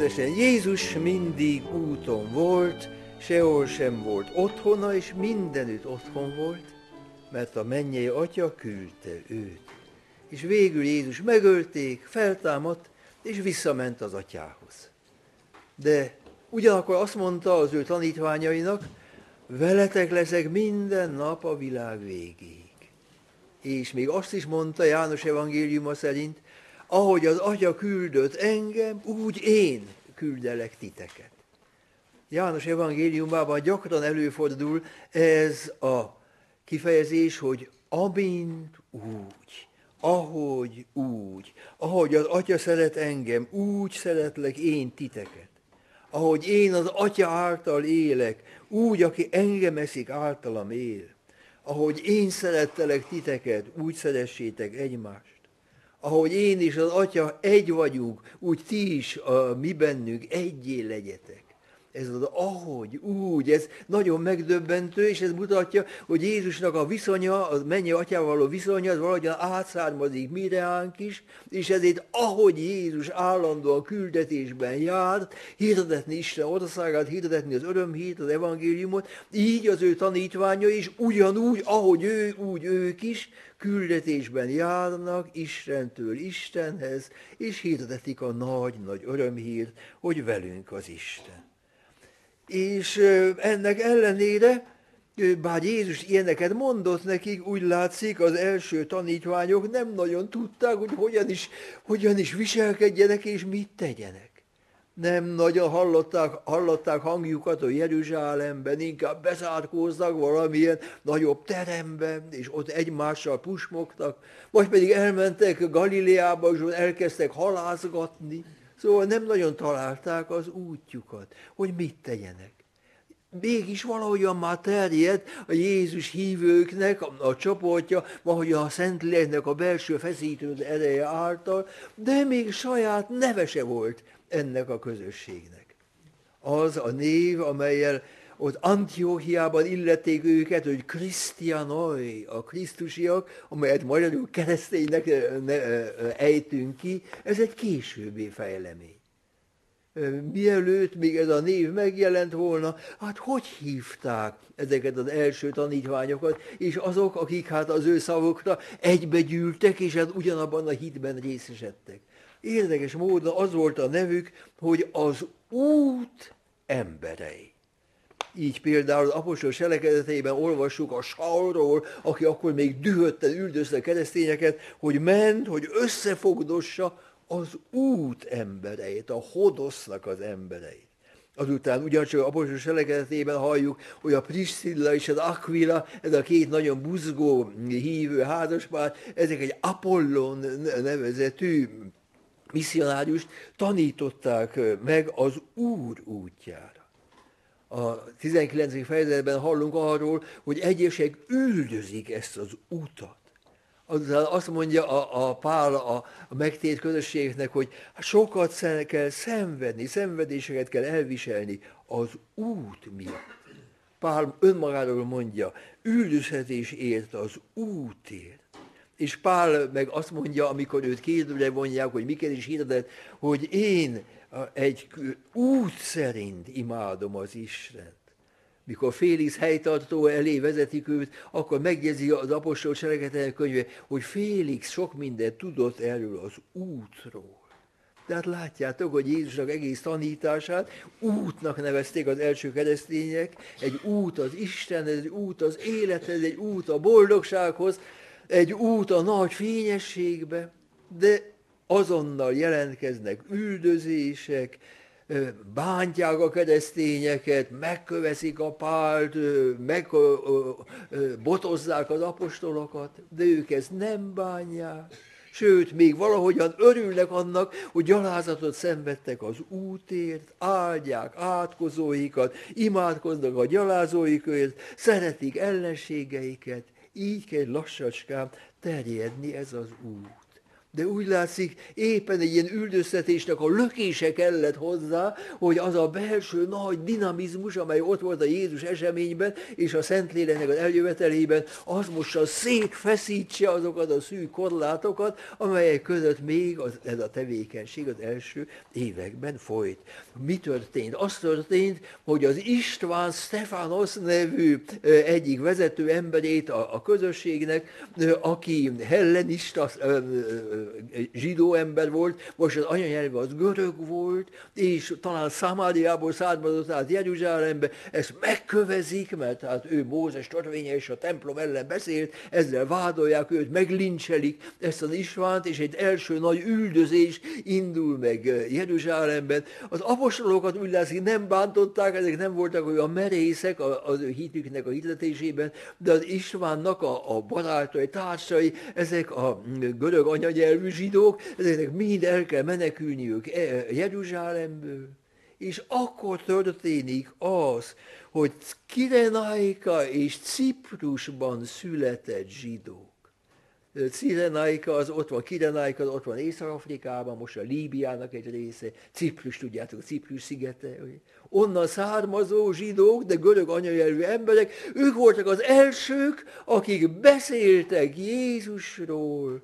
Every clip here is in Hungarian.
Kedvesen, Jézus mindig úton volt, sehol sem volt otthona, és mindenütt otthon volt, mert a mennyei atya küldte őt. És végül Jézus megölték, feltámadt, és visszament az atyához. De ugyanakkor azt mondta az ő tanítványainak, veletek leszek minden nap a világ végéig. És még azt is mondta János evangéliuma szerint, ahogy az atya küldött engem, úgy én küldelek titeket. János evangéliumában gyakran előfordul ez a kifejezés, hogy amint úgy, ahogy úgy, ahogy az atya szeret engem, úgy szeretlek én titeket. Ahogy én az atya által élek, úgy, aki engem eszik, általam él. Ahogy én szerettelek titeket, úgy szeressétek egymást. Ahogy én és az Atya egy vagyunk, úgy ti is a mi bennünk egyé legyetek. Ez az ahogy, úgy, ez nagyon megdöbbentő, és ez mutatja, hogy Jézusnak a viszonya, az mennyi atyával való viszonya, az valahogyan átszármazik mireánk is, és ezért ahogy Jézus állandóan küldetésben járt, hirdetni Isten országát, hirdetni az örömhírt, az evangéliumot, így az ő tanítványa is ugyanúgy, ahogy ő, úgy ők is, küldetésben járnak Istentől Istenhez, és hirdetik a nagy-nagy örömhírt, hogy velünk az Isten. És ennek ellenére, bár Jézus ilyeneket mondott nekik, úgy látszik, az első tanítványok nem nagyon tudták, hogy hogyan is, hogyan is viselkedjenek és mit tegyenek nem nagyon hallották, hallották hangjukat a Jeruzsálemben, inkább bezárkóztak valamilyen nagyobb teremben, és ott egymással pusmogtak, vagy pedig elmentek Galileába, és elkezdtek halászgatni. Szóval nem nagyon találták az útjukat, hogy mit tegyenek. Mégis valahogyan már terjed a Jézus hívőknek a, a csoportja, valahogy a Szentléleknek a belső feszítő ereje által, de még saját nevese volt ennek a közösségnek. Az a név, amelyel ott Antiochiában illették őket, hogy Krisztianoi, a krisztusiak, amelyet magyarul kereszténynek ejtünk ki, ez egy későbbi fejlemény. Mielőtt még ez a név megjelent volna, hát hogy hívták ezeket az első tanítványokat, és azok, akik hát az ő szavukra egybegyűltek, és hát ugyanabban a hitben részesedtek. Érdekes módon az volt a nevük, hogy az út emberei. Így például az apostol selekedeteiben olvassuk a Saulról, aki akkor még dühötten üldözte a keresztényeket, hogy ment, hogy összefogdossa az út embereit, a hodosznak az embereit. Azután ugyancsak apostol selekedetében halljuk, hogy a Priscilla és az Aquila, ez a két nagyon buzgó hívő házaspár, ezek egy Apollon nevezetű misszionáriust tanították meg az Úr útjára. A 19. fejezetben hallunk arról, hogy egyesek üldözik ezt az utat. Azután azt mondja a, a Pál a, a megtért közösségnek, hogy sokat kell szenvedni, szenvedéseket kell elviselni az út miatt. Pál önmagáról mondja, üldözhetés ért az útért. És Pál meg azt mondja, amikor őt kérdőre vonják, hogy miket is hirdet, hogy én egy út szerint imádom az Istent. Mikor Félix helytartó elé vezetik őt, akkor megjegyzi az apostol cselekedetek könyve, hogy Félix sok mindent tudott erről az útról. Tehát látjátok, hogy Jézusnak egész tanítását útnak nevezték az első keresztények, egy út az Istenhez, egy út az élethez, egy út a boldogsághoz, egy út a nagy fényességbe, de azonnal jelentkeznek üldözések, bántják a keresztényeket, megköveszik a pált, megbotozzák az apostolokat, de ők ezt nem bánják. Sőt, még valahogyan örülnek annak, hogy gyalázatot szenvedtek az útért, áldják átkozóikat, imádkoznak a gyalázóikért, szeretik ellenségeiket, így kell lassacskán terjedni ez az út. De úgy látszik, éppen egy ilyen üldöztetésnek a lökése kellett hozzá, hogy az a belső nagy dinamizmus, amely ott volt a Jézus eseményben, és a Szentléleknek az eljövetelében, az most a szétfeszítse azokat a szűk korlátokat, amelyek között még az, ez a tevékenység az első években folyt. Mi történt? Az történt, hogy az István Stefanos nevű egyik vezető emberét a, a közösségnek, aki hellenista zsidó ember volt, most az anyanyelve az görög volt, és talán Szamáriából származott át Jeruzsálembe, ezt megkövezik, mert hát ő Mózes törvénye és a templom ellen beszélt, ezzel vádolják őt, meglincselik ezt az Istvánt, és egy első nagy üldözés indul meg Jeruzsálemben. Az apostolokat úgy látszik nem bántották, ezek nem voltak olyan merészek az ő hitüknek a hirdetésében, de az Istvánnak a, a barátai, társai, ezek a görög anyanyelvű zsidók, ezeknek mind el kell menekülniük e, Jeruzsálemből. És akkor történik az, hogy Kirenaika és Ciprusban született zsidók. Cirenaika az ott van, Kirenaika az ott van Észak-Afrikában, most a Líbiának egy része, Ciprus, tudjátok, Ciprus szigete. Onnan származó zsidók, de görög anyanyelvű emberek, ők voltak az elsők, akik beszéltek Jézusról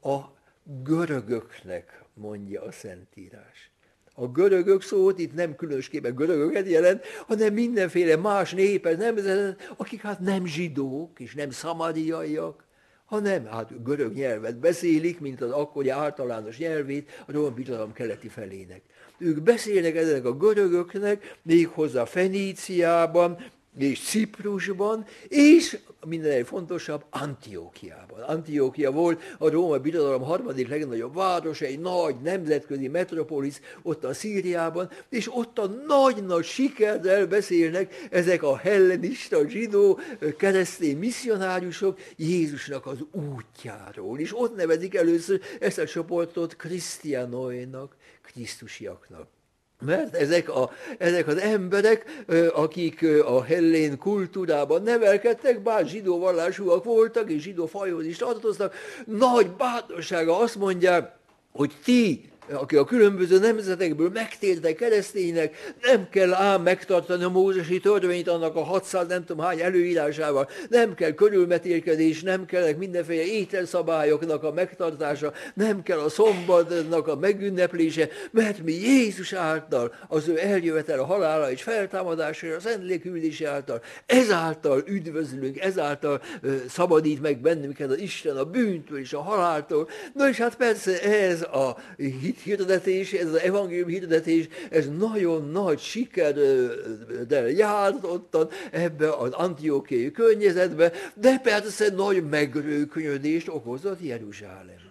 a görögöknek, mondja a Szentírás. A görögök szót itt nem különösképpen görögöket jelent, hanem mindenféle más népet, nemzetet, akik hát nem zsidók és nem szamariaiak, hanem hát görög nyelvet beszélik, mint az akkori általános nyelvét a Róma Birodalom keleti felének. Ők beszélnek ezek a görögöknek, méghozzá Feníciában, és Ciprusban, és minden fontosabb, Antiókiában. Antiókia volt a Róma Birodalom harmadik legnagyobb város, egy nagy nemzetközi metropolis ott a Szíriában, és ott a nagy-nagy sikerrel beszélnek ezek a hellenista, zsidó, keresztény misszionáriusok Jézusnak az útjáról. És ott nevezik először ezt a csoportot krisztianoinak, krisztusiaknak. Mert ezek, a, ezek az emberek, akik a hellén kultúrában nevelkedtek, bár zsidó vallásúak voltak, és zsidó fajhoz is tartoztak, nagy bátorsága azt mondják, hogy ti aki a különböző nemzetekből megtértek kereszténynek, nem kell ám megtartani a mózesi törvényt annak a 600 nem tudom hány előírásával, nem kell körülmetélkedés, nem kellnek mindenféle ételszabályoknak a megtartása, nem kell a szombatnak a megünneplése, mert mi Jézus által, az ő eljövetel a halála és feltámadása, a Szentlélek küldése által, ezáltal üdvözlünk, ezáltal szabadít meg bennünket az Isten a bűntől és a haláltól. Na és hát persze ez a hit hit hirdetés, ez az evangélium hirdetés, ez nagyon nagy sikerrel járt ottan ebbe az antiókéi környezetbe, de persze nagy megrőkönyödést okozott Jeruzsálem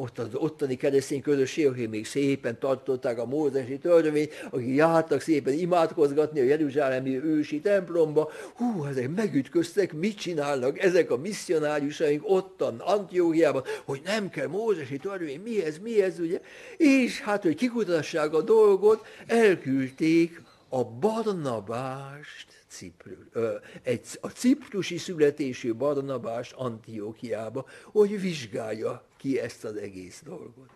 ott az ottani keresztény közösség, akik még szépen tartották a mózesi törvényt, akik jártak szépen imádkozgatni a Jeruzsálemi ősi templomba, hú, ezek megütköztek, mit csinálnak ezek a misszionáriusaink ottan, Antiógiában, hogy nem kell mózesi törvény, mi ez, mi ez, ugye? És hát, hogy kikutassák a dolgot, elküldték a Barnabást Ciprus, ö, egy, a ciprusi születésű Barnabás Antiókiába, hogy vizsgálja ki ezt az egész dolgot.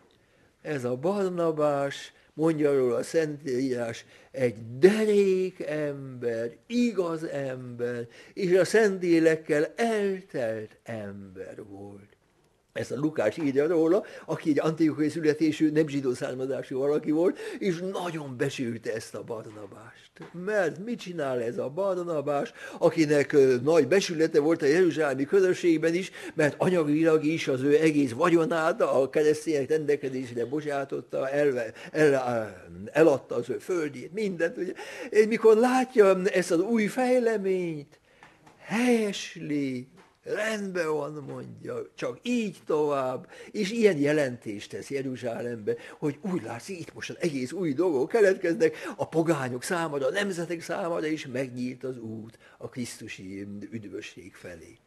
Ez a Barnabás, mondja róla a Szentírás, egy derék ember, igaz ember, és a Szentélekkel eltelt ember volt ezt a Lukács írja róla, aki egy antiókai születésű, nem zsidó származású valaki volt, és nagyon besűrte ezt a Barnabást. Mert mit csinál ez a Barnabás, akinek nagy besülete volt a Jeruzsálemi közösségben is, mert anyagilag is az ő egész vagyonát a keresztények rendelkezésre bocsátotta, el, el, eladta az ő földjét, mindent. Ugye. És mikor látja ezt az új fejleményt, helyesli, Rendben van, mondja, csak így tovább. És ilyen jelentést tesz Jeruzsálembe, hogy úgy látszik, itt most az egész új dolgok keletkeznek, a pogányok számára, a nemzetek számára is megnyílt az út a Krisztusi üdvösség felé.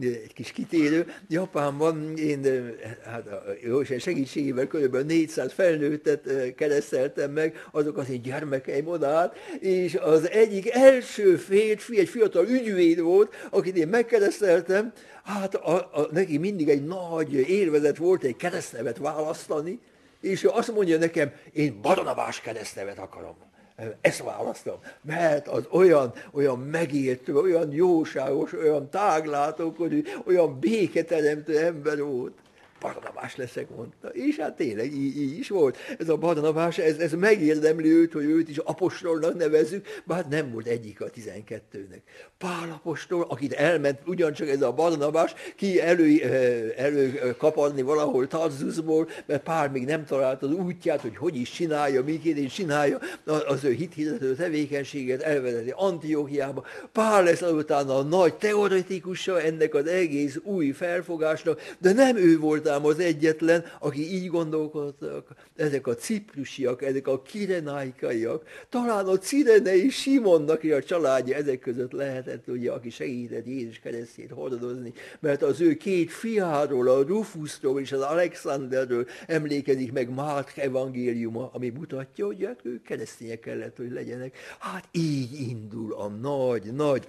Egy kis kitérő. Japánban én hát a Jóisten segítségével kb. 400 felnőttet kereszteltem meg, azok az én gyermekeim odát, és az egyik első férfi, egy fiatal ügyvéd volt, akit én megkereszteltem, hát a, a, neki mindig egy nagy élvezet volt egy keresztnevet választani, és ő azt mondja nekem, én Barnabás keresztnevet akarom. Ezt választom, mert az olyan, olyan megértő, olyan jóságos, olyan táglátókodó, olyan béketeremtő ember volt. Barnabás leszek, mondta. És hát tényleg így, így is volt. Ez a Barnabás, ez, ez megérdemli őt, hogy őt is apostolnak nevezzük, bár hát nem volt egyik a tizenkettőnek. Pál apostol, akit elment ugyancsak ez a Barnabás, ki elő, elő kaparni valahol Tarzusból, mert Pál még nem talált az útját, hogy hogy is csinálja, miként csinálja az ő hithirdető tevékenységet, elvezeti Antiochiába. Pál lesz azután a nagy teoretikusa ennek az egész új felfogásnak, de nem ő volt voltám az egyetlen, aki így gondolkodtak, ezek a ciprusiak, ezek a kirenáikaiak, talán a cirenei Simonnak is a családja ezek között lehetett, ugye, aki segített Jézus keresztjét hordozni, mert az ő két fiáról, a Rufusról és az Alexanderről emlékezik meg Márk evangéliuma, ami mutatja, hogy hát ők keresztények kellett, hogy legyenek. Hát így indul a nagy, nagy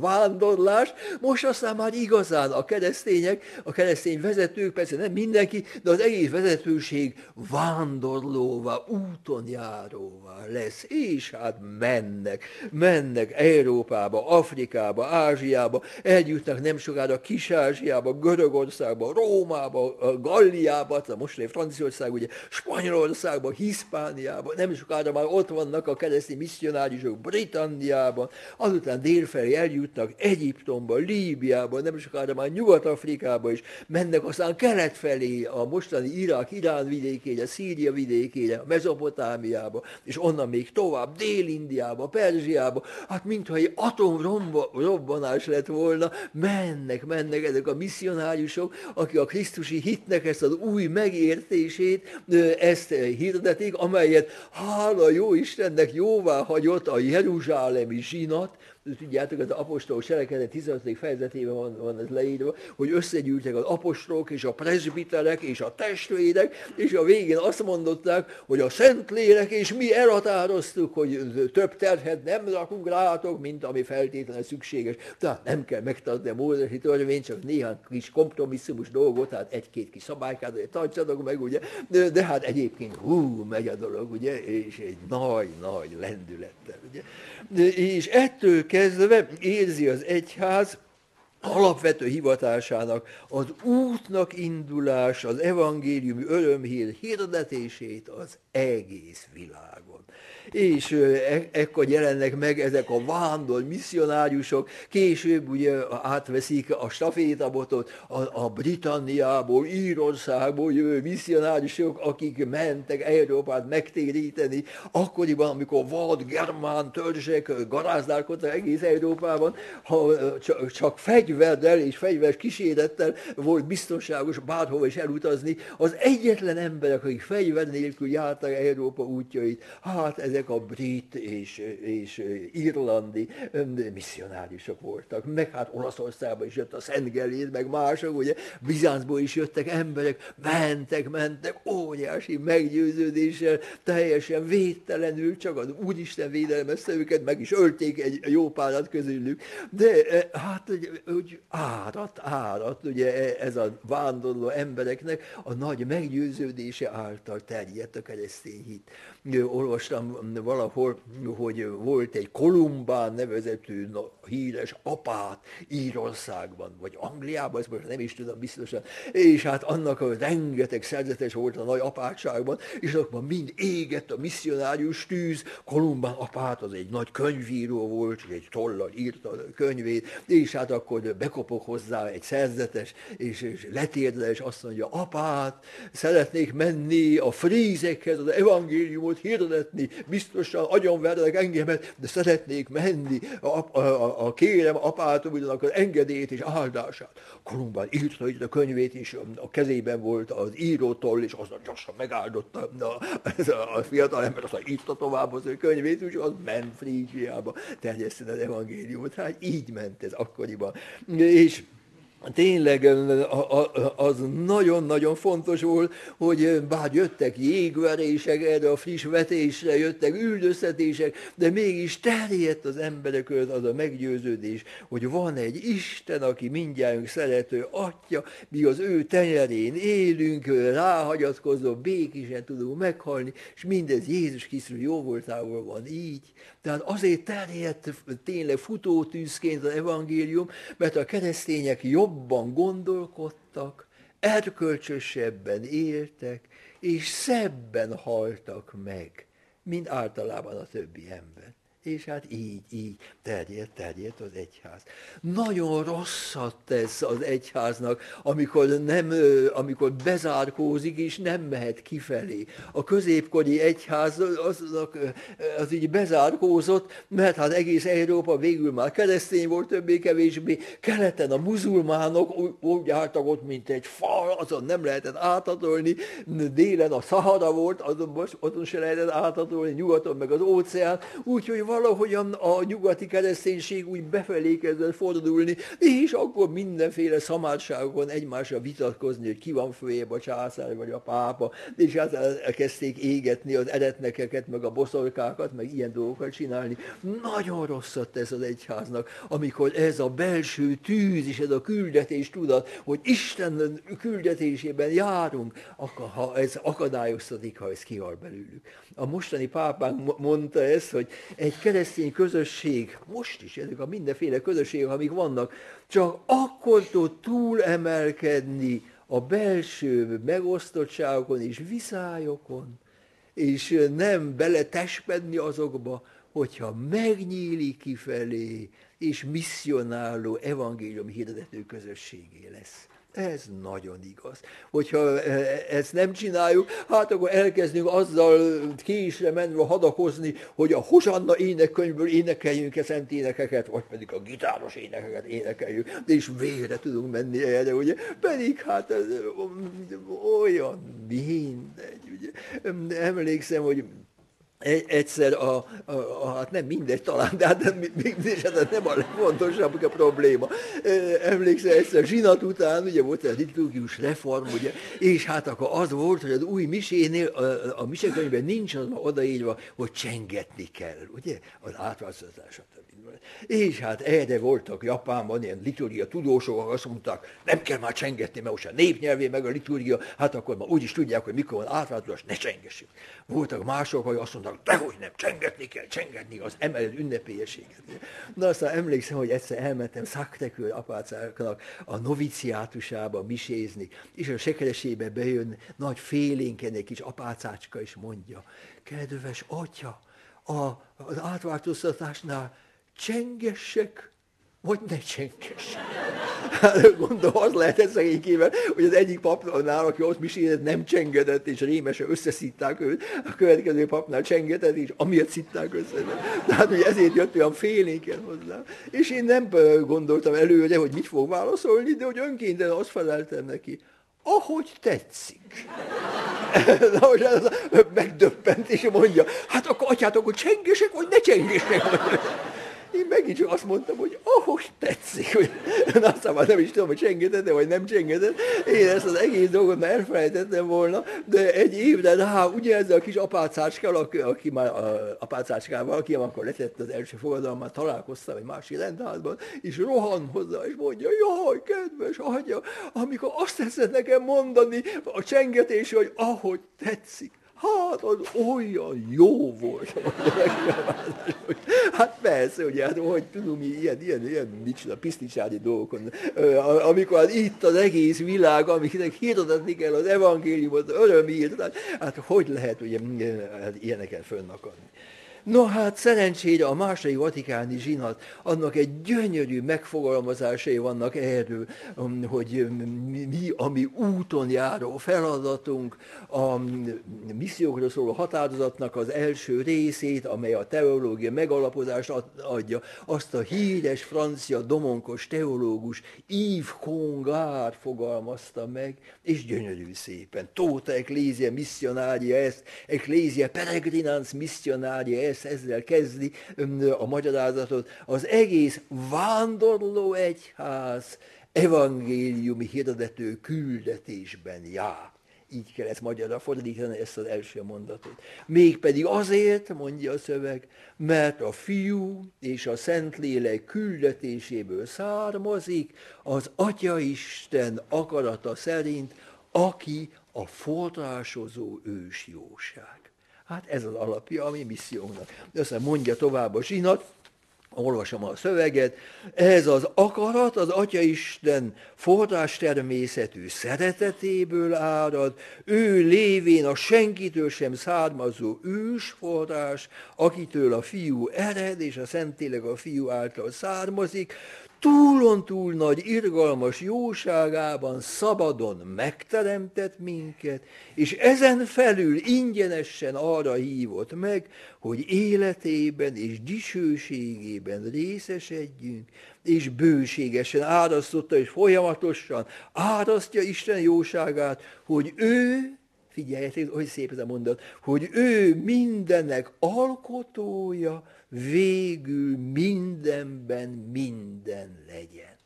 vándorlás, most aztán már igazán a keresztények, a keresztény vezetők, persze nem mindenki, de az egész vezetőség vándorlóvá, úton járóvá lesz, és hát mennek, mennek Európába, Afrikába, Ázsiába, eljutnak nem sokára Kis-Ázsiába, Görögországba, Rómába, Galliába, most lév Franciaország, ugye, Spanyolországba, Hiszpániába, nem sokára már ott vannak a keresztény misszionáriusok Britanniában, azután délfelé eljutnak Egyiptomba, Líbiába, nem sokára már Nyugat-Afrikába is, mennek aztán kelet felé, a mostani Irak, Irán vidékére, Szíria vidékére, a Mezopotámiába, és onnan még tovább, Dél-Indiába, Perzsiába, hát mintha egy atomrobbanás lett volna, mennek, mennek ezek a misszionáriusok, akik a Krisztusi hitnek ezt az új megértését, ezt hirdetik, amelyet hála jó Istennek jóvá hagyott a Jeruzsálemi zsinat, tudjátok, az apostol cselekedet 15. fejezetében van, van ez leírva, hogy összegyűltek az apostolok és a presbiterek és a testvérek, és a végén azt mondották, hogy a Szentlélek és mi elhatároztuk, hogy több terhet nem rakunk rátok, mint ami feltétlenül szükséges. Tehát nem kell megtartani a mózesi törvényt, csak néhány kis kompromisszumos dolgot, tehát egy-két kis szabálykát, hogy tartsatok meg, ugye, de, de hát egyébként hú, megy a dolog, ugye, és egy nagy-nagy lendülettel, ugye. És ettől kezdve érzi az egyház alapvető hivatásának az útnak indulás, az evangéliumi örömhír hirdetését az egész világon és e- ekkor jelennek meg ezek a vándor misszionáriusok, később ugye átveszik a stafétabotot a, a Britanniából, Írországból jövő misszionáriusok, akik mentek Európát megtéríteni, akkoriban, amikor vad germán törzsek garázdálkodtak egész Európában, ha csak, csak és fegyveres kísérettel volt biztonságos bárhova is elutazni, az egyetlen emberek, akik fegyver nélkül jártak Európa útjait, hát ezek ezek a brit és, és irlandi misszionáriusok voltak, meg hát Olaszországban is jött a Szent meg mások, ugye? Bizáncból is jöttek emberek, mentek, mentek, óriási meggyőződéssel, teljesen védtelenül, csak az Úristen védelmezte őket, meg is ölték egy jó párat közülük, de hát úgy árat, árat, ugye ez a vándorló embereknek a nagy meggyőződése által terjedt a keresztény hit. Olvastam valahol, hogy volt egy Kolumbán nevezetű híres apát Írországban, vagy Angliában, ezt most nem is tudom biztosan, és hát annak a rengeteg szerzetes volt a nagy apátságban, és akkor mind égett a misszionárius tűz, Kolumbán apát az egy nagy könyvíró volt, egy tollal írta a könyvét, és hát akkor bekopok hozzá egy szerzetes, és, és letérdel, és azt mondja, apát, szeretnék menni a frízekhez, az evangéliumot hirdetni, biztosan agyonvernek engemet, de szeretnék menni, a, a, a, a kérem apától ugyanakkor engedélyét és áldását. Kolumbán írta hogy a könyvét, és a kezében volt az írótól, és azon gyorsan megáldotta a, a, a fiatal ember, aztán írta tovább az ő könyvét, és az ment Frígiába terjeszteni az evangéliumot. Hát így ment ez akkoriban. és tényleg az nagyon-nagyon fontos volt, hogy bár jöttek jégverések erre a friss vetésre, jöttek üldöztetések, de mégis terjedt az emberek között az a meggyőződés, hogy van egy Isten, aki mindjárt szerető atya, mi az ő tenyerén élünk, ráhagyatkozó, békésen tudunk meghalni, és mindez Jézus Krisztus jó voltával van így. Tehát azért terjedt tényleg futótűzként az evangélium, mert a keresztények jobban gondolkodtak, erkölcsösebben éltek, és szebben haltak meg, mint általában a többi ember és hát így, így terjed, terjed az egyház. Nagyon rosszat tesz az egyháznak, amikor, nem, amikor bezárkózik, és nem mehet kifelé. A középkori egyház az, az, az így bezárkózott, mert hát egész Európa végül már keresztény volt többé-kevésbé, keleten a muzulmánok úgy álltak ott, mint egy fal, azon nem lehetett átadolni, délen a Szahara volt, azon most otthon se lehetett átadolni, nyugaton meg az óceán, úgyhogy valahogyan a nyugati kereszténység úgy befelé kezdett fordulni, és akkor mindenféle szamárságokon egymásra vitatkozni, hogy ki van följebb a császár vagy a pápa, és hát elkezdték égetni az eretnekeket, meg a boszorkákat, meg ilyen dolgokat csinálni. Nagyon rosszat tesz az egyháznak, amikor ez a belső tűz és ez a küldetés tudat, hogy Isten küldetésében járunk, akkor ha ez akadályoztatik, ha ez kihal belőlük. A mostani pápánk mondta ezt, hogy egy keresztény közösség, most is ezek a mindenféle közösségek, amik vannak, csak akkor tud túl emelkedni a belső megosztottságokon és viszályokon, és nem beletespedni azokba, hogyha megnyílik kifelé, és misszionáló evangélium hirdető közösségé lesz. Ez nagyon igaz. Hogyha e, ezt nem csináljuk, hát akkor elkezdünk azzal késre menve hadakozni, hogy a Hosanna énekkönyvből énekeljünk e szent énekeket, vagy pedig a gitáros énekeket énekeljük, de is végre tudunk menni erre, ugye? Pedig hát ez olyan mindegy, ugye? Emlékszem, hogy egyszer a, a, a, hát nem mindegy talán, de hát nem, hát nem a legfontosabb a probléma. Emlékszel, egyszer zsinat után, ugye volt egy liturgius reform, ugye, és hát akkor az volt, hogy az új misénél, a, a misekönyvben nincs az odaírva, hogy csengetni kell, ugye, az átváltoztatás, és hát erre voltak Japánban ilyen liturgia tudósok, azt mondták, nem kell már csengetni, mert most a népnyelvé meg a liturgia, hát akkor már úgy is tudják, hogy mikor van átváltozás, ne csengessük. Voltak mások, hogy azt mondták, dehogy nem, csengetni kell, csengetni az emeled ünnepélyességet. Na aztán emlékszem, hogy egyszer elmentem Szaktekő apácáknak a noviciátusába misézni, és a sekeresébe bejön nagy félénken egy kis apácácska, és mondja, kedves atya, a, az átváltoztatásnál csengessek, vagy ne csengessek. Hát gondolom, az lehet szegénykével, hogy az egyik papnál, aki ott misélet, nem csengedett, és rémesen összeszitták őt, a következő papnál csengetett, és amiért szitták össze. Tehát, hogy ezért jött olyan félénken hozzá. És én nem gondoltam előre, hogy mit fog válaszolni, de hogy önként azt feleltem neki, ahogy tetszik. Na, most ez megdöbbent, és mondja, hát akkor atyátok, hogy csengesek, vagy ne csengesek. Én megint csak azt mondtam, hogy ahogy tetszik, hogy na, már nem is tudom, hogy csengetett vagy nem csengetett. Én ezt az egész dolgot már elfelejtettem volna, de egy évre rá, ugye ez a kis apácácskával, aki, már a, apácácskával, aki amikor letett az első fogadalmat, találkoztam egy másik rendházban, és rohan hozzá, és mondja, jaj, kedves atya, amikor azt teszed nekem mondani a csengetés, hogy ahogy tetszik. Hát az olyan jó volt. Hát persze, ugye, hát hogy tudom, ilyen, ilyen, ilyen micsoda, piszticsádi dolgokon, amikor hát itt az egész világ, amiknek hirdetni kell az evangéliumot, örömírt, hát, hát hogy lehet ugye hát ilyeneket fönnakadni. No hát szerencsére a második vatikáni zsinat, annak egy gyönyörű megfogalmazásai vannak erről, um, hogy mi a mi úton járó feladatunk, a missziókról szóló határozatnak az első részét, amely a teológia megalapozást adja, azt a híres francia domonkos teológus Yves Congar fogalmazta meg, és gyönyörű szépen. Tóta ecclesia missionária est, ecclesia peregrinans missionária est, persze ezzel kezdi a magyarázatot, az egész vándorló egyház evangéliumi hirdető küldetésben jár. Így kell ezt magyarra fordítani, ezt az első mondatot. Mégpedig azért, mondja a szöveg, mert a fiú és a Szentlélek küldetéséből származik az Atya Isten akarata szerint, aki a forrásozó ősjóság. Hát ez az alapja a mi missziónknak. Aztán mondja tovább a zsinat, olvasom a szöveget, ez az akarat az Atya Isten forrás természetű szeretetéből árad, ő lévén a senkitől sem származó ős forrás, akitől a fiú ered, és a Szentéleg a fiú által származik, túlon túl nagy irgalmas jóságában szabadon megteremtett minket, és ezen felül ingyenesen arra hívott meg, hogy életében és dicsőségében részesedjünk, és bőségesen árasztotta, és folyamatosan árasztja Isten jóságát, hogy ő, figyeljetek, hogy szép ez a mondat, hogy ő mindennek alkotója, végül mindenben minden legyen.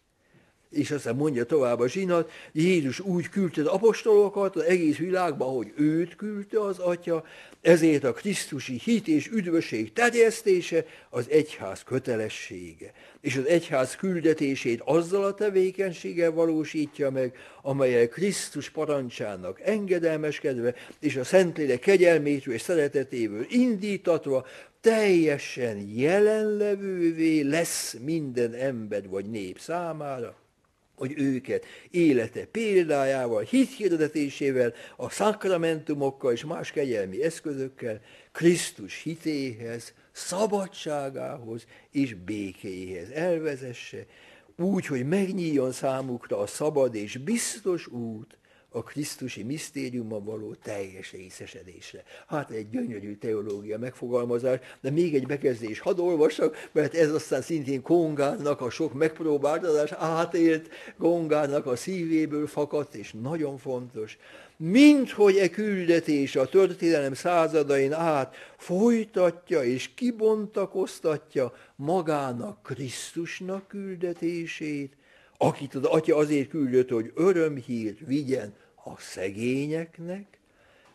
És aztán mondja tovább a zsinat, Jézus úgy küldte az apostolokat az egész világba, hogy őt küldte az Atya, ezért a Krisztusi hit és üdvösség terjesztése az egyház kötelessége. És az egyház küldetését azzal a tevékenységgel valósítja meg, amelyel Krisztus parancsának engedelmeskedve, és a Szentlélek kegyelmétől és szeretetéből indítatva teljesen jelenlevővé lesz minden ember vagy nép számára, hogy őket élete példájával, hithirdetésével, a szakramentumokkal és más kegyelmi eszközökkel Krisztus hitéhez, szabadságához és békéhez elvezesse, úgy, hogy megnyíljon számukra a szabad és biztos út, a Krisztusi misztériumban való teljes részesedésre. Hát egy gyönyörű teológia megfogalmazás, de még egy bekezdés hadd olvassak, mert ez aztán szintén Kongának a sok megpróbáltatás átélt, Kongának a szívéből fakadt, és nagyon fontos. Mint hogy e küldetés a történelem századain át folytatja és kibontakoztatja magának Krisztusnak küldetését, akit az atya azért küldött, hogy örömhírt vigyen a szegényeknek,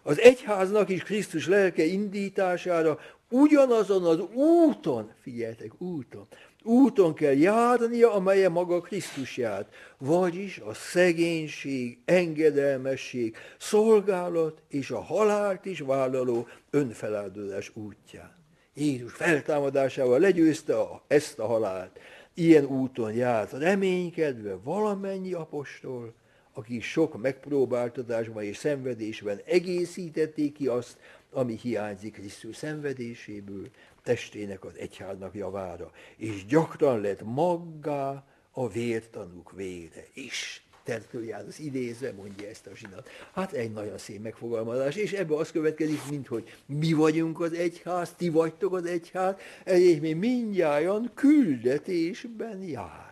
az egyháznak is Krisztus lelke indítására ugyanazon az úton, figyeltek, úton, úton kell járnia, amelyen maga Krisztus járt, vagyis a szegénység, engedelmesség, szolgálat és a halált is vállaló önfeláldozás útján. Jézus feltámadásával legyőzte ezt a halált. Ilyen úton járt reménykedve valamennyi apostol, akik sok megpróbáltatásban és szenvedésben egészítették ki azt, ami hiányzik Krisztus szenvedéséből, testének az egyháznak javára, és gyakran lett maggá a vértanúk vére is. Tertől az idézve mondja ezt a zsinat. Hát egy nagyon szép megfogalmazás, és ebből az következik, mint hogy mi vagyunk az egyház, ti vagytok az egyház, ezért mi mindjárt küldetésben jár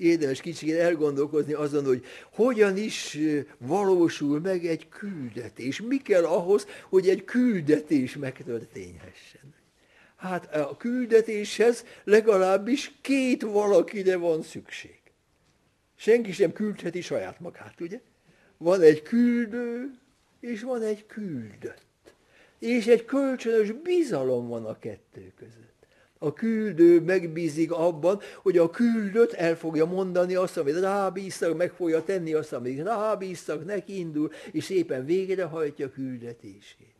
érdemes kicsit elgondolkozni azon, hogy hogyan is valósul meg egy küldetés. Mi kell ahhoz, hogy egy küldetés megtörténhessen. Hát a küldetéshez legalábbis két valakire van szükség. Senki sem küldheti saját magát, ugye? Van egy küldő, és van egy küldött. És egy kölcsönös bizalom van a kettő között. A küldő megbízik abban, hogy a küldött el fogja mondani azt, amit rábíztak, meg fogja tenni azt, amit rábíztak, neki indul, és szépen végrehajtja küldetését.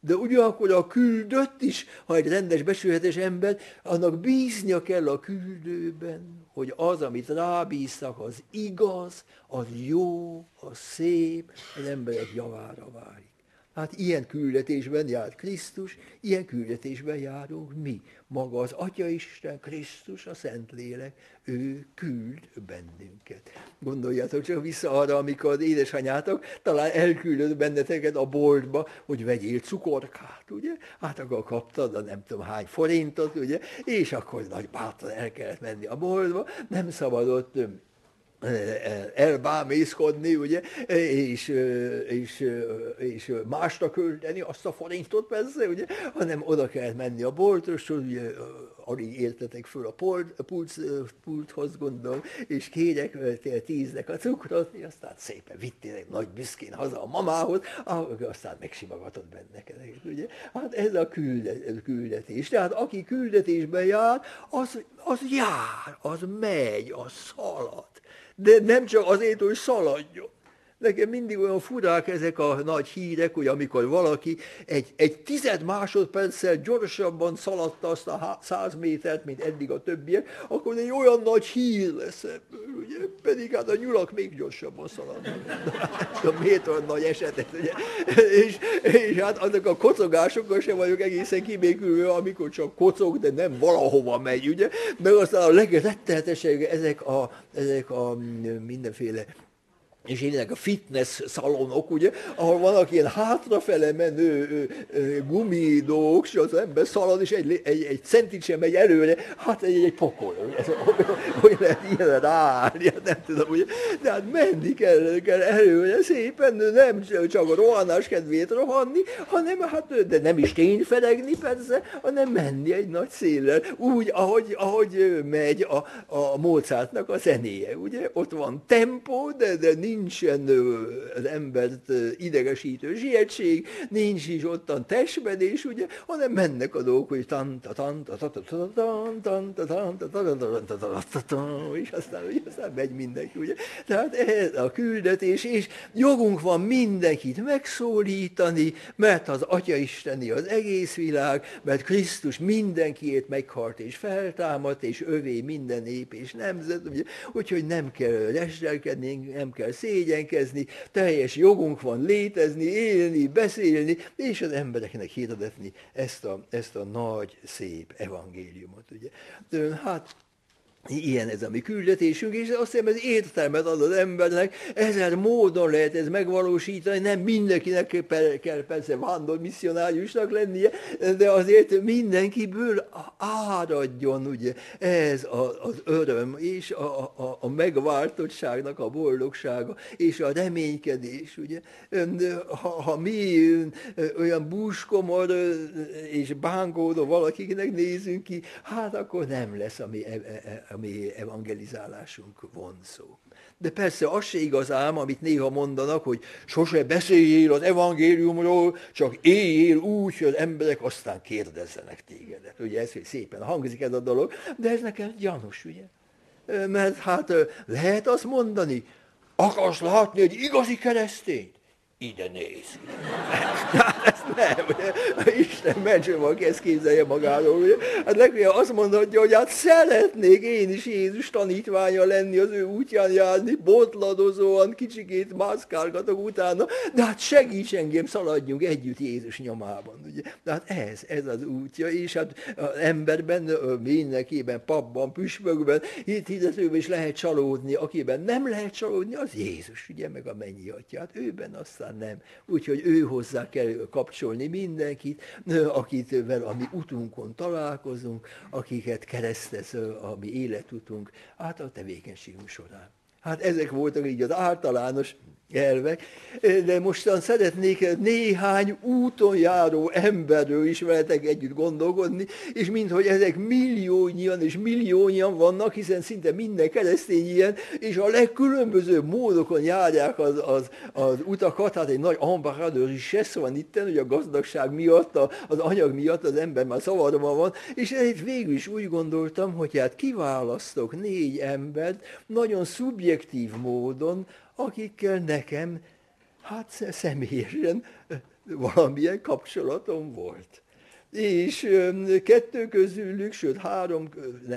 De ugyanakkor a küldött is, ha egy rendes, besülhetes ember, annak bíznia kell a küldőben, hogy az, amit rábíztak, az igaz, az jó, az szép, az emberek javára válik. Hát ilyen küldetésben járt Krisztus, ilyen küldetésben járunk mi. Maga az Atya Isten, Krisztus, a Szentlélek, ő küld bennünket. Gondoljátok csak vissza arra, amikor édesanyátok talán elküldött benneteket a boltba, hogy vegyél cukorkát, ugye? Hát akkor kaptad a nem tudom hány forintot, ugye? És akkor nagy bátran el kellett menni a boltba, nem szabadott elbámészkodni, ugye, és, és, és másra költeni azt a forintot persze, ugye, hanem oda kell menni a boltoshoz, ugye, alig értetek föl a pult, pult, pulthoz gondolom, és kérek tíznek a cukrot, és aztán szépen vittél egy nagy büszkén haza a mamához, ahol aztán megsimogatott benne. Ugye? Hát ez a küldetés. Tehát aki küldetésben jár, az, az jár, az megy, az szalad. De nem csak azért, hogy szaladjon, Nekem mindig olyan furák ezek a nagy hírek, hogy amikor valaki egy, egy tized másodperccel gyorsabban szaladta azt a száz métert, mint eddig a többiek, akkor egy olyan nagy hír lesz ugye? Pedig hát a nyulak még gyorsabban szaladnak. a miért olyan nagy eset ugye? És, és hát azok a kocogásokkal sem vagyok egészen kibékülve, amikor csak kocog, de nem valahova megy, ugye? Meg aztán a legrettenetesebb ezek a, ezek a mindenféle és ilyenek a fitness szalonok, ugye, ahol vannak ilyen hátrafele menő gumi dolgok, és az ember szalad, és egy, egy, egy centit sem megy előre, hát egy, egy pokol, ez, hogy lehet ilyen ráállni, hát nem tudom, ugye, de hát menni kell, kell előre szépen, nem csak a rohanás kedvét rohanni, hanem hát, de nem is tényfelegni persze, hanem menni egy nagy széllel, úgy, ahogy, ahogy megy a, a Mozartnak a zenéje, ugye, ott van tempó, de, de nincs nincsen az embert idegesítő sietség, nincs is ottan testmedés, ugye, hanem mennek a dolgok, hogy tan ta tan ta ta ta ta tan tan ta tan ta ta és aztán, ugye, aztán megy mindenki, ugye. Tehát ez a küldetés, és jogunk van mindenkit megszólítani, mert az Atya Isteni az egész világ, mert Krisztus mindenkiét meghalt és feltámadt, és övé minden nép és nemzet, ugye, úgyhogy nem kell leselkedni, nem kell szégyenkezni, teljes jogunk van létezni, élni, beszélni, és az embereknek hirdetni ezt a, ezt a nagy, szép evangéliumot. Ugye. Hát Ilyen ez a mi küldetésünk, és azt hiszem ez értelmet ad az embernek, ezer módon lehet ez megvalósítani, nem mindenkinek kell persze vándor misszionáriusnak lennie, de azért mindenkiből áradjon ugye ez az öröm, és a, a, a megváltottságnak a boldogsága, és a reménykedés. Ugye? Ha, ha mi olyan búskomor és bángódó valakinek nézünk ki, hát akkor nem lesz, ami e, e, e, a mi evangelizálásunk vonzó. De persze az se igaz ám, amit néha mondanak, hogy sose beszéljél az evangéliumról, csak éljél úgy, hogy az emberek aztán kérdezzenek tégedet. Ugye ez szépen hangzik ez a dolog, de ez nekem gyanús, ugye? Mert hát lehet azt mondani, akarsz látni egy igazi keresztényt? Ide néz. ezt nem, Isten mentsem, aki ezt képzelje magáról. Ugye? Hát legfeljebb azt mondhatja, hogy hát szeretnék én is Jézus tanítványa lenni, az ő útján járni, botladozóan, kicsikét mászkálgatok utána, de hát segíts engem, szaladjunk együtt Jézus nyomában. Ugye? De hát ez, ez az útja, és hát az emberben, mindenkiben, papban, püspökben, itt hirdetőben is lehet csalódni, akiben nem lehet csalódni, az Jézus, ugye, meg a mennyi atyát, őben aztán nem. Úgyhogy ő hozzá kell kapcsolni mindenkit, akit a mi utunkon találkozunk, akiket keresztez a mi életutunk, át a tevékenységünk során. Hát ezek voltak így az általános elvek, de mostan szeretnék néhány úton járó emberről is veletek együtt gondolkodni, és minthogy ezek milliónyian és milliónyian vannak, hiszen szinte minden keresztény ilyen, és a legkülönbözőbb módokon járják az, az, az utakat, hát egy nagy ambassadőr is van itt, hogy a gazdagság miatt, az anyag miatt az ember már szavarban van, és itt végül is úgy gondoltam, hogy hát kiválasztok négy embert nagyon szubjektív módon, akikkel nekem hát személyesen valamilyen kapcsolatom volt. És kettő közülük, sőt három,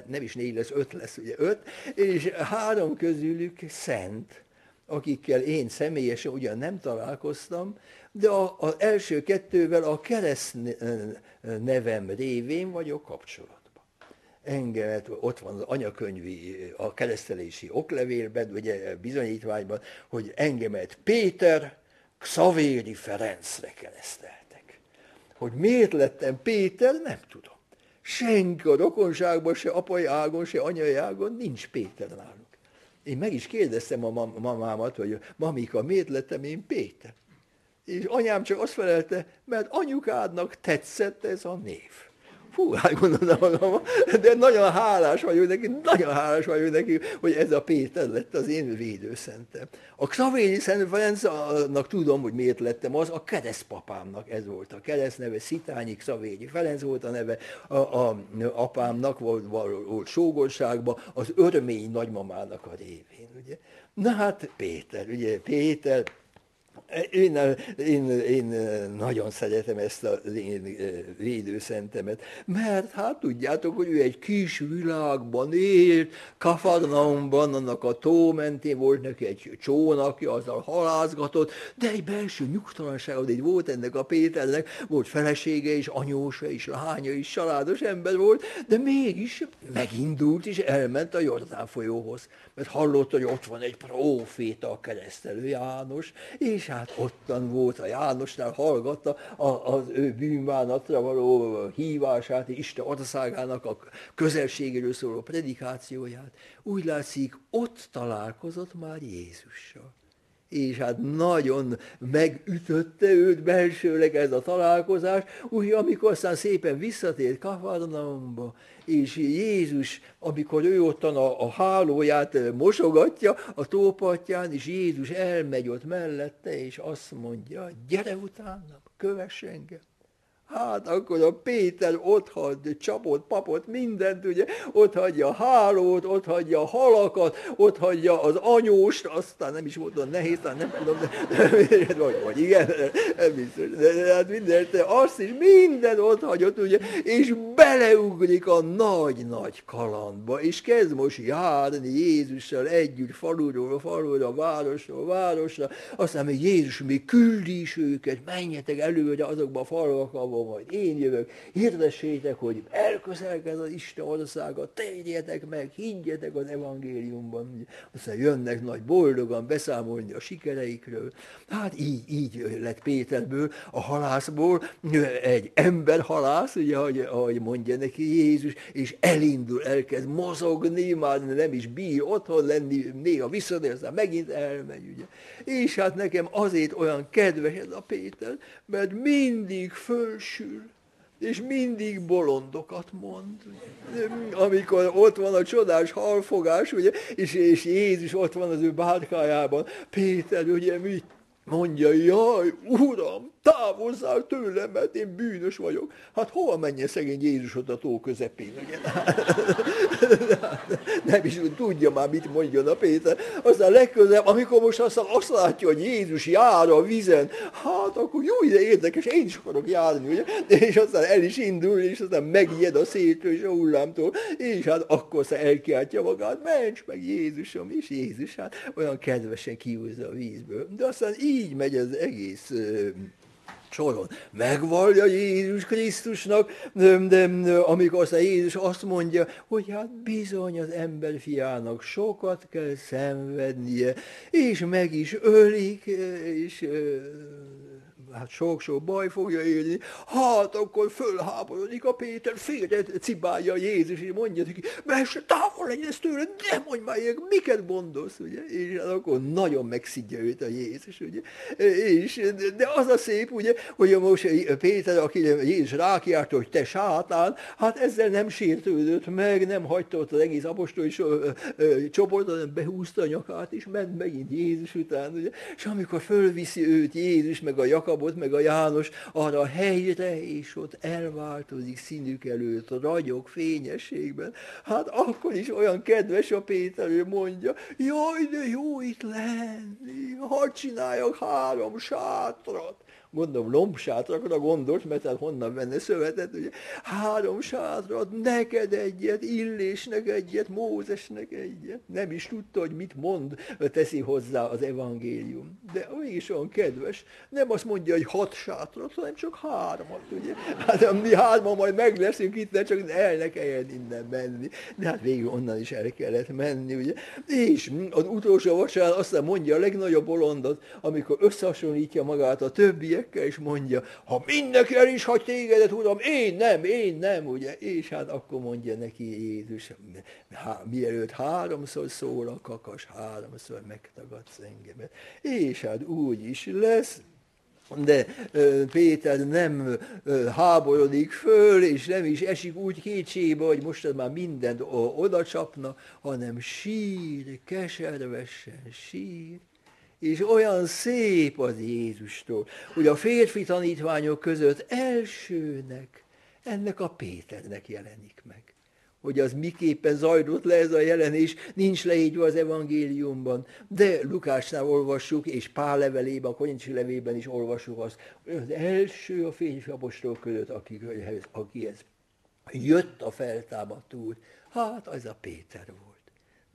nem is négy lesz, öt lesz, ugye öt, és három közülük szent, akikkel én személyesen ugyan nem találkoztam, de az első kettővel a kereszt nevem révén vagyok kapcsolat engemet, ott van az anyakönyvi, a keresztelési oklevélben, ugye bizonyítványban, hogy engemet Péter Xavéri Ferencre kereszteltek. Hogy miért lettem Péter, nem tudom. Senki a rokonságban, se apai ágon, se anyai ágon nincs Péter náluk. Én meg is kérdeztem a mamámat, hogy mamika, miért lettem én Péter? És anyám csak azt felelte, mert anyukádnak tetszett ez a név. Fú, hát gondolom magam, de nagyon hálás vagyok neki, nagyon hálás vagyok neki, hogy ez a Péter lett az én védőszentem. A Xavéri Szent Ferencnak tudom, hogy miért lettem az, a keresztpapámnak ez volt a keresztneve, Szitányi Xavéri Ferenc volt a neve, a, a apámnak volt, volt sógorságban, az örmény nagymamának a révén, ugye. Na hát Péter, ugye Péter, én, én, én nagyon szeretem ezt az én védőszentemet, mert hát tudjátok, hogy ő egy kis világban élt, Kafarnaumban, annak a tó mentén volt neki egy csónakja, azzal halázgatott, de egy belső nyugtalanság, egy volt ennek a Péternek, volt felesége is, anyósa is, lánya is, családos ember volt, de mégis megindult és elment a Jordán folyóhoz, mert hallotta, hogy ott van egy proféta, a keresztelő János, és hát ottan volt a Jánosnál, hallgatta az ő bűnbánatra való hívását, Isten országának a közelségéről szóló predikációját. Úgy látszik, ott találkozott már Jézussal és hát nagyon megütötte őt belsőleg ez a találkozás, úgy amikor aztán szépen visszatért Kafarnaumba, és Jézus, amikor ő ottan a, a hálóját mosogatja a tópartján, és Jézus elmegy ott mellette, és azt mondja, gyere utána, kövess engem. Hát akkor a Péter ott hagy csapot, papot, mindent, ugye, ott hagyja a hálót, ott hagyja a halakat, ott hagyja az anyóst, aztán nem is volt nehéz, talán nem tudom, de, de vagy, vagy igen, nem biztos, de, de hát mindent, de azt is minden ott hagyott, ugye, és beleugrik a nagy-nagy kalandba, és kezd most járni Jézussal együtt faluról falura, városról városra, aztán még Jézus még küldi is őket, menjetek előre azokba a falvakba, ahol majd én jövök, hirdessétek, hogy elközelgez az Isten országa, térjetek meg, higgyetek az evangéliumban. Aztán jönnek nagy boldogan beszámolni a sikereikről. Hát így, így lett Péterből, a halászból egy ember halász, ugye, ahogy, ahogy mondja neki Jézus, és elindul, elkezd mozogni, már nem is bír otthon lenni, néha visszatér, aztán megint elmegy, ugye. És hát nekem azért olyan kedves ez a Péter, mert mindig fölsül, és mindig bolondokat mond. Amikor ott van a csodás halfogás, ugye, és, és Jézus ott van az ő bárkájában, Péter ugye mit mondja, jaj, Uram, távozzál tőlem, mert én bűnös vagyok. Hát hova menjen szegény Jézus ott a tó közepén? Ugye? Nem is tudja már, mit mondjon a Péter. Aztán legközelebb, amikor most aztán azt látja, hogy Jézus jár a vizen, hát akkor jó, ide érdekes, én is akarok járni, ugye? És aztán el is indul, és aztán megijed a szétről és a hullámtól, és hát akkor aztán elkiáltja magát, ments meg Jézusom, és Jézus hát olyan kedvesen kiúzza a vízből. De aztán így megy az egész soron megvallja Jézus Krisztusnak, de amikor aztán Jézus azt mondja, hogy hát bizony az ember fiának sokat kell szenvednie, és meg is ölik, és hát sok-sok baj fogja élni, hát akkor fölháborodik a Péter, félre cibálja Jézus, és mondja neki, mester, távol legyen ez tőle, nem mondj már ilyen, miket gondolsz, ugye? És hát akkor nagyon megszidja őt a Jézus, ugye? És, de az a szép, ugye, hogy most Péter, aki Jézus rákiárt, hogy te sátán, hát ezzel nem sértődött meg, nem hagyta ott az egész apostoli csoport, hanem behúzta a nyakát, és ment megint Jézus után, ugye? És amikor fölviszi őt Jézus, meg a Jakabot, Jakabot, meg a János arra a helyre, és ott elváltozik színük előtt, a ragyog fényességben. Hát akkor is olyan kedves a Péter, ő mondja, jaj, de jó itt lenni, hadd csináljak három sátrat mondom, lombsátrakra gondolt, mert hát honnan venne szövetet, ugye, három sátrat, neked egyet, Illésnek egyet, Mózesnek egyet. Nem is tudta, hogy mit mond, teszi hozzá az evangélium. De mégis olyan kedves, nem azt mondja, hogy hat sátrat, hanem csak hármat, ugye. Hát mi hárman majd meg itt, de csak el ne kelljen innen menni. De hát végül onnan is el kellett menni, ugye. És az utolsó vasárnap aztán mondja a legnagyobb bolondot, amikor összehasonlítja magát a többiek, lélekkel, és mondja, ha mindenki el is hagy tégedet, Uram, én nem, én nem, ugye? És hát akkor mondja neki Jézus, há, mielőtt háromszor szól a kakas, háromszor megtagadsz engemet. És hát úgy is lesz, de Péter nem háborodik föl, és nem is esik úgy kétségbe, hogy most már mindent oda csapna, hanem sír, keservesen sír, és olyan szép az Jézustól, hogy a férfi tanítványok között elsőnek ennek a Péternek jelenik meg. Hogy az miképpen zajlott le ez a jelenés, nincs leírva az evangéliumban, de Lukásnál olvassuk, és Pál levelében, a Konycsi levében is olvassuk azt, hogy az első a férfi apostol között, akihez, akihez jött a feltámadt úr, hát az a Péter volt.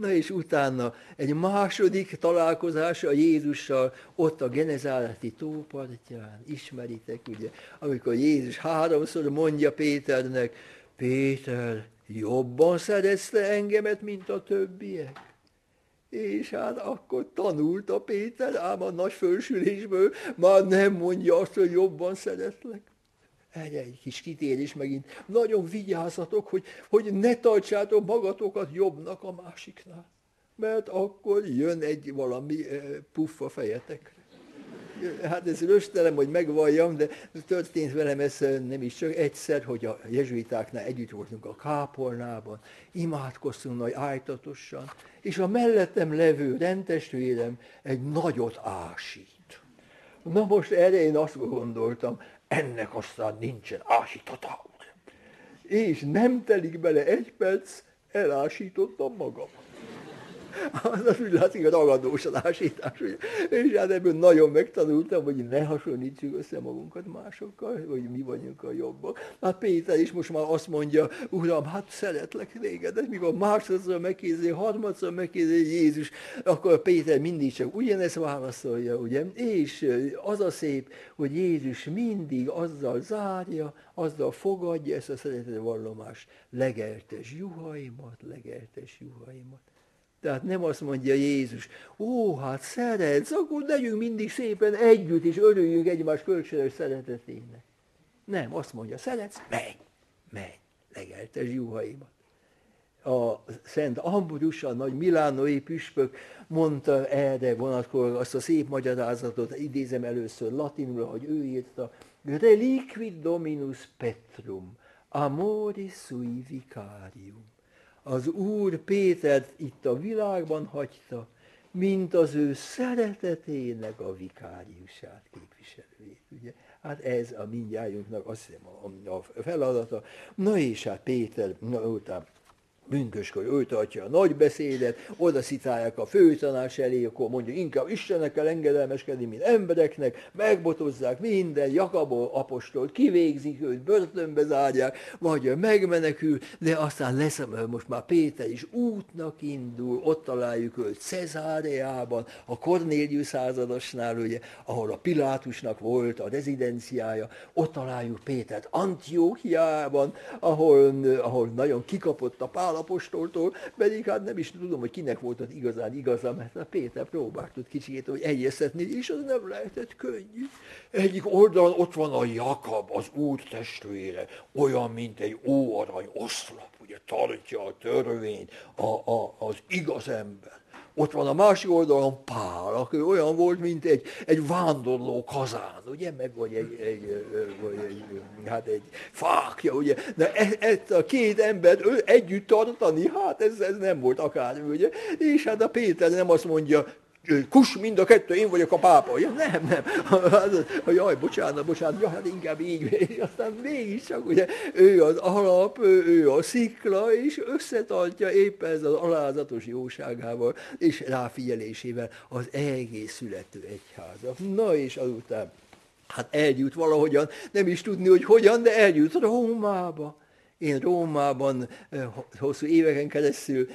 Na és utána egy második találkozása Jézussal ott a Genezáleti tópartján, ismeritek ugye, amikor Jézus háromszor mondja Péternek, Péter, jobban szerezte engemet, mint a többiek. És hát akkor tanult a Péter, ám a nagy fölsülésből már nem mondja azt, hogy jobban szeretlek. Erre egy kis kitérés megint. Nagyon vigyázzatok, hogy, hogy ne tartsátok magatokat jobbnak a másiknál. Mert akkor jön egy valami eh, puffa fejetekre hát ez röstelem, hogy megvalljam, de történt velem ez nem is csak egyszer, hogy a jezsuitáknál együtt voltunk a kápolnában, imádkoztunk nagy ájtatosan, és a mellettem levő rendtestvérem egy nagyot ásít. Na most erre én azt gondoltam, ennek aztán nincsen ásítata. És nem telik bele egy perc, elásítottam magam az, úgy látszik, hogy ragadós az ásítás. És hát ebből nagyon megtanultam, hogy ne hasonlítsuk össze magunkat másokkal, hogy mi vagyunk a jobbak. Hát Péter is most már azt mondja, Uram, hát szeretlek téged, de mikor másodszor megkérdezi, harmadszor megkérdezi Jézus, akkor Péter mindig csak ugyanezt válaszolja, ugye? És az a szép, hogy Jézus mindig azzal zárja, azzal fogadja ezt a szeretet vallomást, legeltes juhaimat, legeltes juhaimat. Tehát nem azt mondja Jézus, ó, hát szeretsz, akkor legyünk mindig szépen együtt, és örüljünk egymás kölcsönös szeretetének. Nem, azt mondja, szeretsz, menj, menj, legeltes juhaimat. A Szent Ambrus, a nagy milánói püspök mondta erre vonatkozóan azt a szép magyarázatot, idézem először latinul, hogy ő írta, reliquid dominus petrum, amoris sui vicarium az Úr Pétert itt a világban hagyta, mint az ő szeretetének a vikáriusát, képviselőjét. Ugye? Hát ez a mindjájunknak azt hiszem a, a feladata. Na és hát Péter, na utána bünköskor, ő tartja a nagy beszédet, oda szitálják a főtanás elé, akkor mondja, inkább Istennek kell engedelmeskedni, mint embereknek, megbotozzák minden, Jakabó apostolt, kivégzik őt, börtönbe zárják, vagy megmenekül, de aztán lesz, most már Péter is útnak indul, ott találjuk őt Cezáreában, a Cornélius századosnál, ugye, ahol a Pilátusnak volt a rezidenciája, ott találjuk Pétert Antiókiában, ahol, ahol nagyon kikapott a Pál apostoltól, pedig hát nem is tudom, hogy kinek volt az igazán igaza, mert a Péter próbált kicsit, hogy egyeztetni, és az nem lehetett könnyű. Egyik oldalon ott van a Jakab, az úr testvére, olyan, mint egy óarany oszlop, ugye tartja a törvényt, a, a, az igaz ember. Ott van a másik oldalon Pál, aki olyan volt, mint egy, egy vándorló kazán, ugye, meg vagy egy, egy, vagy egy, hát egy fákja, ugye. De e, ezt a két ember együtt tartani, hát ez, ez nem volt akár, ugye. És hát a Péter nem azt mondja, kus mind a kettő, én vagyok a pápa. Ja, nem, nem. Jaj, bocsánat, bocsánat, ja, hát inkább így, és aztán mégiscsak, ugye, ő az alap, ő a szikla, és összetartja éppen ez az alázatos jóságával, és ráfigyelésével az egész születő egyháza. Na és azután, hát eljut valahogyan, nem is tudni, hogy hogyan, de eljut Rómába én Rómában hosszú éveken keresztül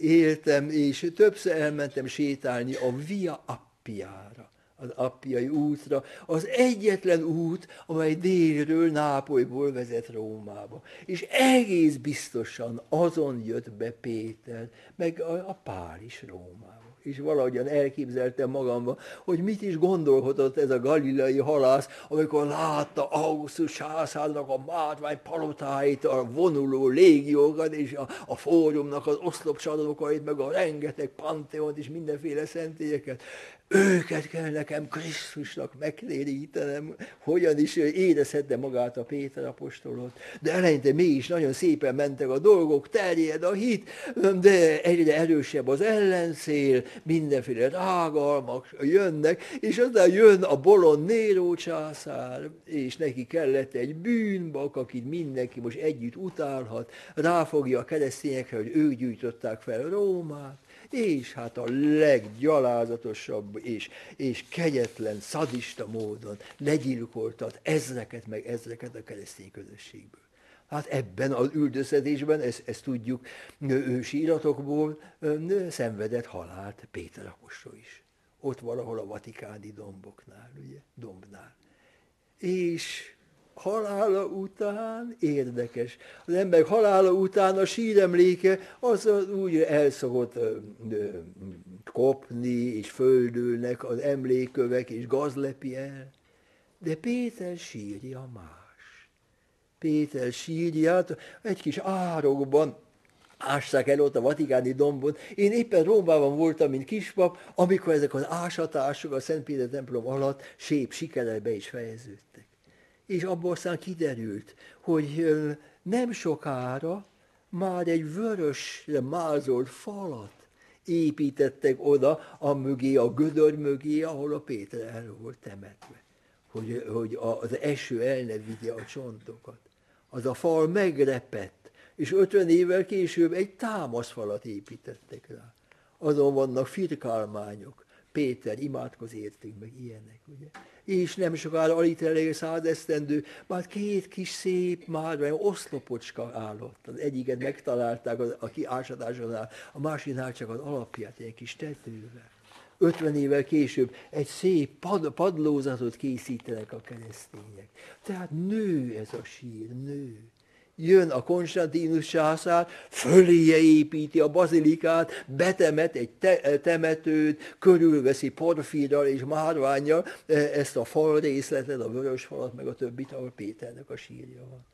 éltem, és többször elmentem sétálni a Via Appiára, az Appiai útra, az egyetlen út, amely délről, Nápolyból vezet Rómába. És egész biztosan azon jött be Péter, meg a, a Pál is Rómába. És valahogyan elképzeltem magamba, hogy mit is gondolhatott ez a galilei halász, amikor látta Augustus császárnak a mátvány palotáit, a vonuló légiókat, és a, a fórumnak az oszlopcsarnokait, meg a rengeteg panteont és mindenféle szentélyeket őket kell nekem Krisztusnak megtérítenem, hogyan is érezhette magát a Péter apostolot. De eleinte mégis nagyon szépen mentek a dolgok, terjed a hit, de egyre erősebb az ellenszél, mindenféle rágalmak jönnek, és aztán jön a bolond Néró császár, és neki kellett egy bűnbak, akit mindenki most együtt utálhat, ráfogja a keresztényekre, hogy ők gyújtották fel Rómát, és hát a leggyalázatosabb és, és kegyetlen, szadista módon legyilkoltat ezreket meg ezreket a keresztény közösségből. Hát ebben az üldöztetésben, ezt, ezt tudjuk ősi iratokból, szenvedett halált Péter apostol is. Ott valahol a vatikáni domboknál, ugye, dombnál. És halála után érdekes. Az ember halála után a síremléke az úgy elszokott kopni, és földülnek az emlékövek, és gazlepi el. De Péter sírja más. Péter sírját egy kis árokban ássák el ott a Vatikáni dombon. Én éppen Rómában voltam, mint kispap, amikor ezek az ásatások a Szent Péter templom alatt sép sikerrel be is fejeződtek és abból aztán kiderült, hogy nem sokára már egy vörösre mázolt falat építettek oda, a mögé, a gödör mögé, ahol a Péter el volt temetve. Hogy, hogy az eső el ne vigye a csontokat. Az a fal megrepett, és ötven évvel később egy támaszfalat építettek rá. Azon vannak firkálmányok. Péter imádkoz értünk, meg ilyenek, ugye? És nem sokára alig elég száz esztendő, már két kis szép márvány oszlopocska állott. Az egyiket megtalálták a kiásadásánál, a másiknál csak az alapját, egy kis tetővel. 50 évvel később egy szép pad, padlózatot készítenek a keresztények. Tehát nő ez a sír, nő jön a Konstantinus császár, föléje építi a bazilikát, betemet egy te- temetőt, körülveszi porfírral és márványjal e, ezt a fal részletet, a vörös falat, meg a többit, ahol Péternek a sírja van.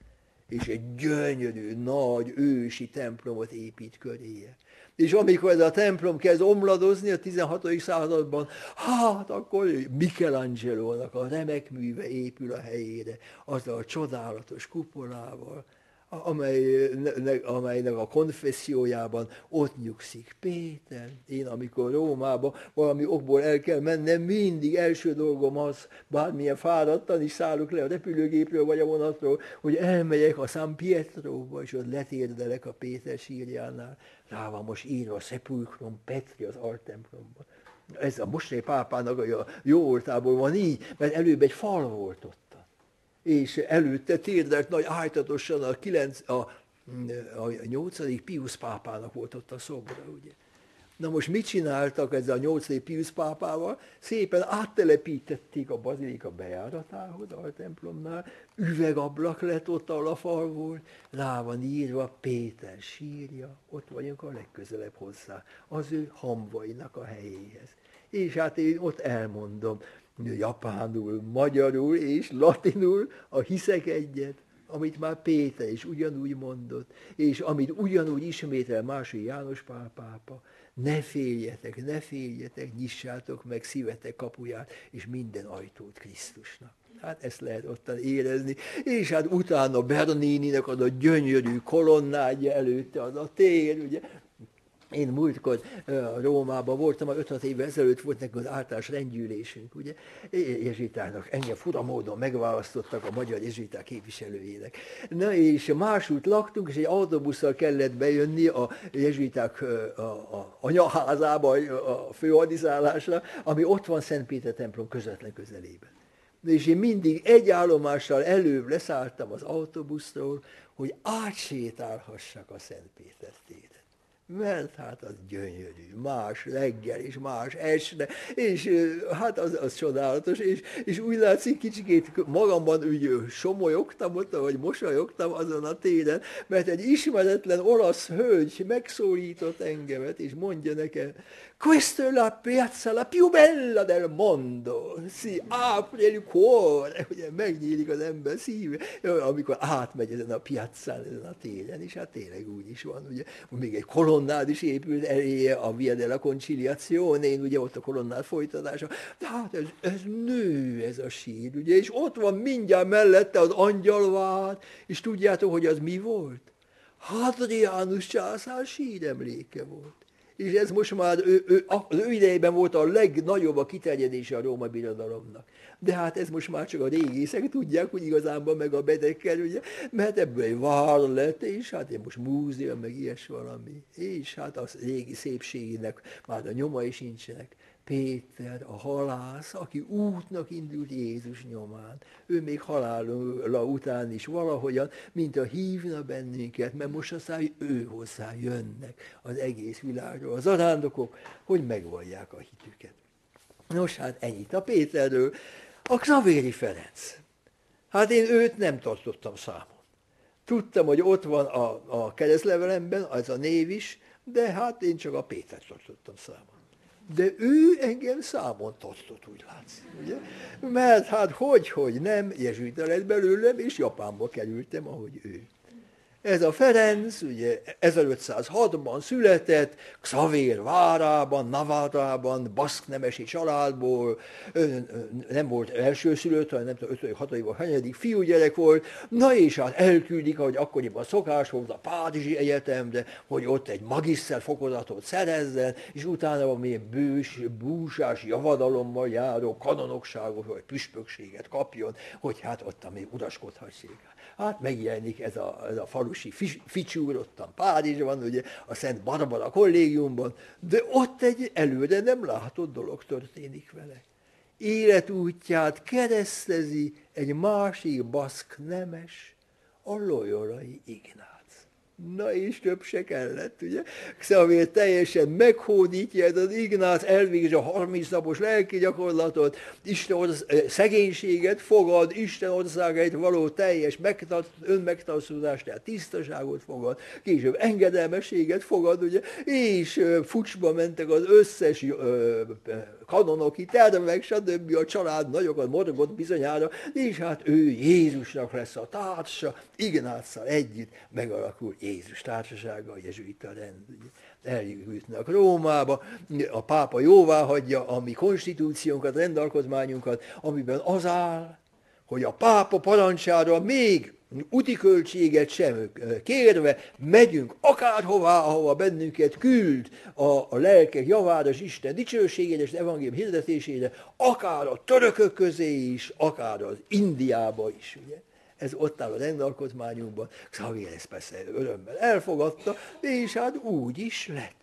És egy gyönyörű, nagy, ősi templomot épít köréje. És amikor ez a templom kezd omladozni a 16. században, hát akkor Michelangelo-nak a remek műve épül a helyére, azzal a csodálatos kupolával, amelynek, amelynek a konfessziójában ott nyugszik. Péter, én amikor Rómába valami okból el kell mennem, mindig első dolgom az, bármilyen fáradtan is szállok le a repülőgépről vagy a vonatról, hogy elmegyek a San Pietróba, és ott letérdelek a Péter sírjánál. Rá van most írva a Sepulchrum Petri az altemplomban. Ez a mostani pápának a jó oltából van így, mert előbb egy fal volt ott és előtte térdelt nagy ájtatosan a, 9, a, a 8. Pius pápának volt ott a szobra, ugye. Na most mit csináltak ezzel a 8. Pius pápával? Szépen áttelepítették a bazilika bejáratához, a templomnál, üvegablak lett ott, a fal volt, rá van írva Péter sírja, ott vagyunk a legközelebb hozzá, az ő hamvainak a helyéhez. És hát én ott elmondom, japánul, magyarul és latinul a hiszek egyet, amit már Péter is ugyanúgy mondott, és amit ugyanúgy ismétel második János Pál pápa, ne féljetek, ne féljetek, nyissátok meg szívetek kapuját, és minden ajtót Krisztusnak. Hát ezt lehet ottan érezni. És hát utána Bernininek az a gyönyörű kolonnája előtte, az a tér, ugye, én múltkor Rómában voltam, a 5 évvel ezelőtt volt nekünk az általános rendgyűlésünk, ugye, jezsitának engem fura módon megválasztottak a magyar jezsiták képviselőjének. Na és másút laktunk, és egy autóbusszal kellett bejönni a jezsiták a, a anyaházába, a főhadiszállásra, ami ott van Szent Péter templom közvetlen közelében. És én mindig egy állomással előbb leszálltam az autóbuszról, hogy átsétálhassak a Szent Péter téren mert hát az gyönyörű, más reggel, és más este, és hát az, az csodálatos, és, és úgy látszik kicsikét magamban úgy somolyogtam ott, vagy mosolyogtam azon a téren, mert egy ismeretlen olasz hölgy megszólított engemet, és mondja nekem, Questa è la piazza la più bella del mondo. Si apre il cuore, ugye megnyílik az ember szíve, amikor átmegy ezen a piazzán, ezen a téren, és hát tényleg úgy is van, ugye, még egy kolonnád is a Via della Conciliazione, én ugye ott a kolonnád folytatása, de hát ez, ez nő ez a sír, ugye, és ott van mindjárt mellette az angyalvár, és tudjátok, hogy az mi volt? Hadrianus császár síremléke volt és ez most már ő, ő, az ő idejében volt a legnagyobb a kiterjedése a Róma birodalomnak. De hát ez most már csak a régészek tudják, hogy igazából meg a bedekkel, ugye, mert ebből egy vár lett, és hát én most múzeum, meg ilyes valami. És hát az régi szépségének már a nyomai sincsenek. Péter, a halász, aki útnak indult Jézus nyomán. Ő még halála után is valahogyan, mint a hívna bennünket, mert most aztán ő hozzá jönnek az egész világról, az arándokok, hogy megvallják a hitüket. Nos, hát ennyit a Péterről. A Knavéri Ferenc. Hát én őt nem tartottam számon. Tudtam, hogy ott van a, a keresztlevelemben, az a név is, de hát én csak a Pétert tartottam számon de ő engem számon tartott, úgy látszik, ugye? Mert hát hogy, hogy nem, jezsuita lett belőlem, és Japánba kerültem, ahogy ő. Ez a Ferenc, ugye 1506-ban született, Xavér várában, Navarában, baszk nemesi családból, nem volt elsőszülött, hanem nem tudom, 5 6 vagy 7 fiúgyerek volt, na és hát elküldik, ahogy akkoriban szokás volt a Párizsi Egyetemre, hogy ott egy magiszter fokozatot szerezzen, és utána valami bős, búsás javadalommal járó kanonokságot, vagy püspökséget kapjon, hogy hát ott még uraskodhassék. Hát megjelenik ez a, ez a falusi ficsúr, ottan Párizsban, ugye a Szent Barbara kollégiumban, de ott egy előre nem látott dolog történik vele. Életútját keresztezi egy másik baszk nemes, a Loyolai Ignác. Na és több se kellett, ugye? Szóval teljesen meghódítja ez az Ignác, elvégzi a 30 napos lelki gyakorlatot, Isten orsz, eh, szegénységet fogad, Isten országait való teljes megtart, önmegtartózást, tehát tisztaságot fogad, később engedelmességet fogad, ugye? És uh, fucsba mentek az összes uh, kanonoki tervek, stb. a család nagyokat morgott bizonyára, és hát ő Jézusnak lesz a társa, Ignáccal együtt megalakul Jézus társasága, a jezsuita rend. Eljutnak Rómába, a pápa jóvá hagyja a mi konstitúciónkat, rendalkotmányunkat, amiben az áll, hogy a pápa parancsára még úti költséget sem kérve, megyünk akárhová, ahova bennünket küld a, a lelkek javára, az Isten dicsőségére és evangélium hirdetésére, akár a törökök közé is, akár az Indiába is, ugye. Ez ott áll a rendalkotmányunkban, Xavier ezt persze örömmel elfogadta, és hát úgy is lett.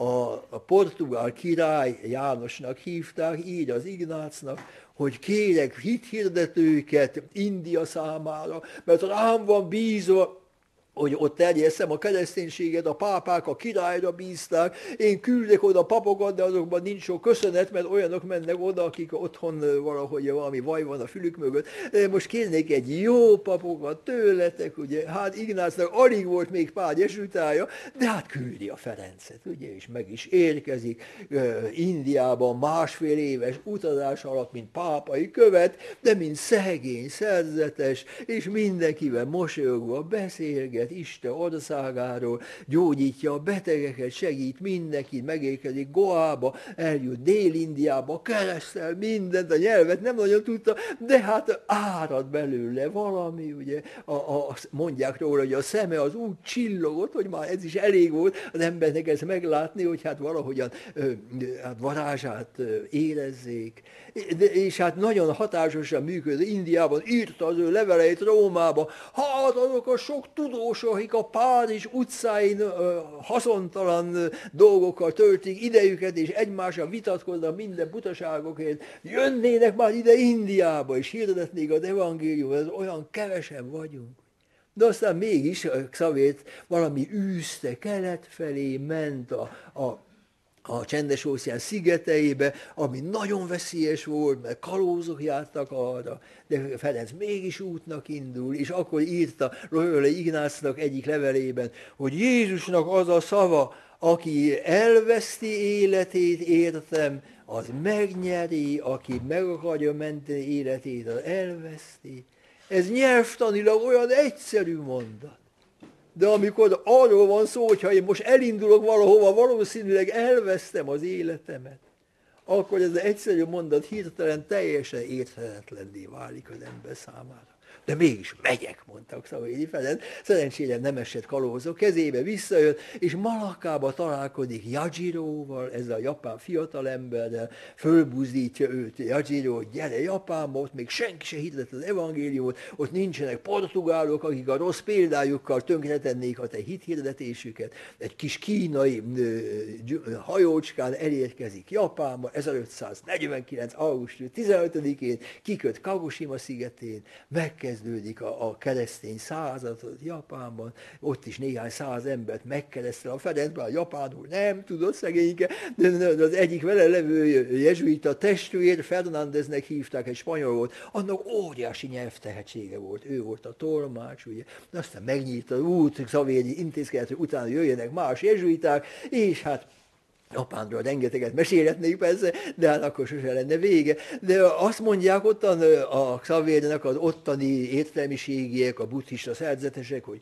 A, portugál király Jánosnak hívták, így az Ignácnak, hogy kérek hithirdetőket India számára, mert rám van bízva hogy ott terjesszem a kereszténységet, a pápák a királyra bízták, én küldek oda papokat, de azokban nincs sok köszönet, mert olyanok mennek oda, akik otthon valahogy valami vaj van a fülük mögött. De most kérnék egy jó papokat tőletek, ugye, hát Ignácnak alig volt még pár jesütája, de hát küldi a Ferencet, ugye, és meg is érkezik. Indiában másfél éves utazás alatt, mint pápai követ, de mint szegény, szerzetes, és mindenkivel mosolyogva beszélget, beszélt Isten országáról, gyógyítja a betegeket, segít mindenkit, megérkezik Goába, eljut Dél-Indiába, keresztel mindent, a nyelvet nem nagyon tudta, de hát árad belőle valami, ugye, a, a, mondják róla, hogy a szeme az úgy csillogott, hogy már ez is elég volt az embernek ezt meglátni, hogy hát valahogyan ö, hát varázsát érezzék. És hát nagyon hatásosan működő Indiában, írta az ő leveleit Rómába, hát azok a sok tudós tudósok, akik a Párizs utcáin haszontalan dolgokkal töltik idejüket, és egymással vitatkoznak minden butaságokért, jönnének már ide Indiába, és hirdetnék az evangéliumot, ez olyan kevesen vagyunk. De aztán mégis Xavért valami űzte kelet felé, ment a, a a csendes óceán szigeteibe, ami nagyon veszélyes volt, mert kalózok jártak arra, de Ferenc mégis útnak indul, és akkor írta Royole Ignácnak egyik levelében, hogy Jézusnak az a szava, aki elveszti életét, értem, az megnyeri, aki meg akarja menteni életét, az elveszti. Ez nyelvtanilag olyan egyszerű mondat. De amikor arról van szó, hogyha én most elindulok valahova, valószínűleg elvesztem az életemet, akkor ez az egyszerű mondat hirtelen teljesen érthetetlenné válik az ember számára de mégis megyek, mondtak Szavényi Ferenc. Szerencsére nem esett kalózok kezébe, visszajött, és Malakába találkozik Yajiroval, ez a japán fiatalemberrel, fölbuzdítja őt Yajiro, gyere Japánba, ott még senki se hirdett az evangéliumot, ott nincsenek portugálok, akik a rossz példájukkal tönkretennék a te hithirdetésüket. Egy kis kínai hajócskán elérkezik Japánba, 1549. augusztus 15-én, kiköt Kagoshima szigetén, megkezd kezdődik a, a keresztény század Japánban, ott is néhány száz embert megkeresztel a Ferencben, a japánul nem tudott szegényke, de az egyik vele levő jezsuita testvér, Fernandeznek hívták, egy spanyol volt, annak óriási nyelvtehetsége volt, ő volt a tolmács, ugye, aztán megnyílt az út, Szavéri intézkedett, hogy utána jöjjenek más jezsuiták, és hát Apámról rengeteget mesélhetnék persze, de hát akkor sose lenne vége. De azt mondják ottan a Xavérnek az ottani értelmiségiek, a buddhista szerzetesek, hogy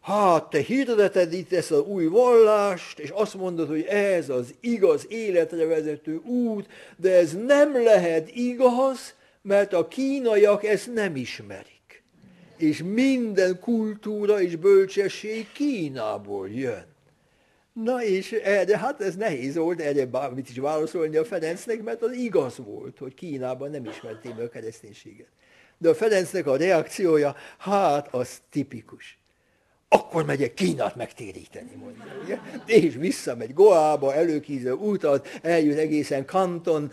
hát te hirdeted itt ezt az új vallást, és azt mondod, hogy ez az igaz életre vezető út, de ez nem lehet igaz, mert a kínaiak ezt nem ismerik. És minden kultúra és bölcsesség Kínából jön. Na és erre, hát ez nehéz volt erre bármit is válaszolni a Ferencnek, mert az igaz volt, hogy Kínában nem ismerték meg a kereszténységet. De a Ferencnek a reakciója, hát az tipikus akkor megyek Kínát megtéríteni, mondja. Ugye? És visszamegy Goába, előkíző utat, eljut egészen Kanton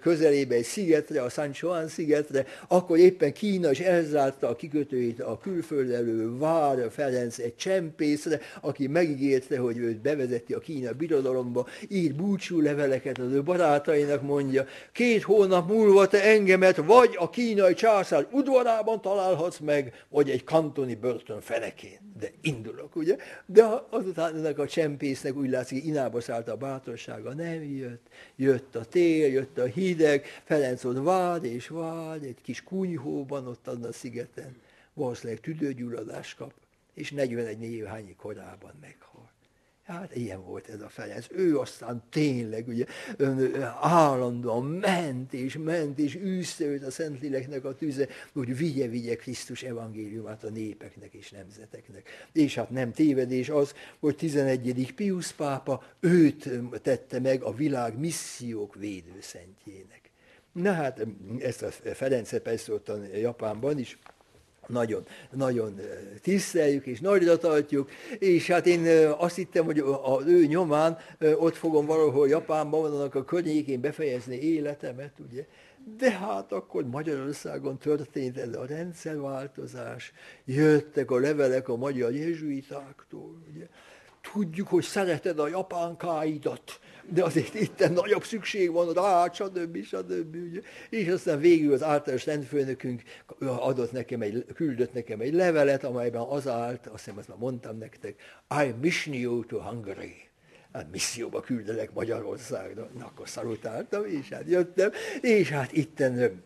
közelébe egy szigetre, a San Juan szigetre, akkor éppen Kína is elzárta a kikötőit a külföldelő Vár Ferenc egy csempészre, aki megígérte, hogy őt bevezeti a Kína birodalomba, ír búcsú leveleket az ő barátainak, mondja, két hónap múlva te engemet vagy a kínai császár udvarában találhatsz meg, vagy egy kantoni börtön fenekén de indulok, ugye? De azután ennek a csempésznek úgy látszik, inába szállt a bátorsága, nem jött. Jött a tél, jött a hideg, Ferenc ott vád és vád, egy kis kunyhóban ott a szigeten. Valószínűleg tüdőgyulladás kap, és 41 névhányi korában meghal. Hát ilyen volt ez a Ferenc. Ő aztán tényleg ugye, állandóan ment és ment, és űzte őt a Szentléleknek a tüze, hogy vigye, vigye Krisztus evangéliumát a népeknek és nemzeteknek. És hát nem tévedés az, hogy 11. Pius pápa őt tette meg a világ missziók védőszentjének. Na hát ezt a Ferencet persze ott a Japánban is nagyon, nagyon tiszteljük és nagyra tartjuk, és hát én azt hittem, hogy az ő nyomán ott fogom valahol Japánban, annak a környékén befejezni életemet, ugye, de hát akkor Magyarországon történt ez a rendszerváltozás, jöttek a levelek a magyar jezsuitáktól, ugye. Tudjuk, hogy szereted a japánkáidat, de azért itt nagyobb szükség van rá, stb. stb. Ugye? És aztán végül az általános rendfőnökünk adott nekem egy, küldött nekem egy levelet, amelyben az állt, azt hiszem, azt már mondtam nektek, I mission you to Hungary. Hát misszióba küldelek Magyarországra. Na, akkor szarutáltam, és hát jöttem, és hát itten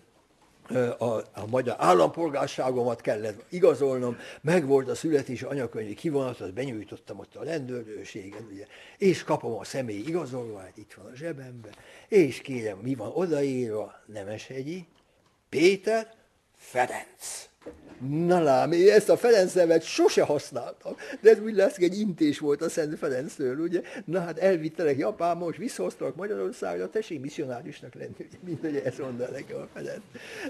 a, a magyar állampolgárságomat kellett igazolnom, meg volt a születési anyakönyvi kivonat, azt benyújtottam ott a rendőrségen, ugye, és kapom a személyi igazolványt, itt van a zsebemben, és kérem, mi van odaírva, Nemeshegyi, Péter Ferenc. Na lám, én ezt a Ferenc nevet sose használtam, de ez úgy lesz, egy intés volt a Szent Ferenctől, ugye? Na hát elvittelek Japánba, most visszahoztak Magyarországra, tessék misszionárisnak lenni, ugye? mint hogy ezt mondta nekem a Ferenc.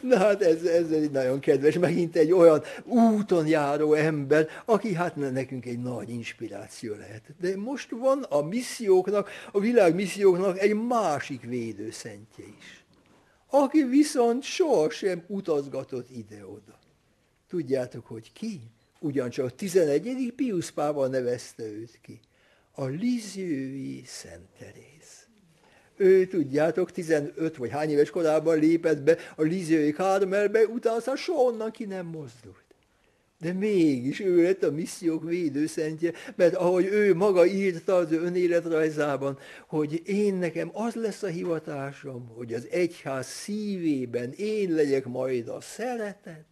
Na hát ez, ez egy nagyon kedves, megint egy olyan úton járó ember, aki hát nekünk egy nagy inspiráció lehet. De most van a misszióknak, a világ misszióknak egy másik védőszentje is, aki viszont sohasem utazgatott ide-oda Tudjátok, hogy ki? ugyancsak 11. Pius Pápa nevezte őt ki. A Lizői Szent Teréz. Ő, tudjátok, 15 vagy hány éves korában lépett be a Lizői Kármelbe, utána aztán soha onnan ki nem mozdult. De mégis ő lett a missziók védőszentje, mert ahogy ő maga írta az önéletrajzában, hogy én nekem az lesz a hivatásom, hogy az egyház szívében én legyek majd a szeretet,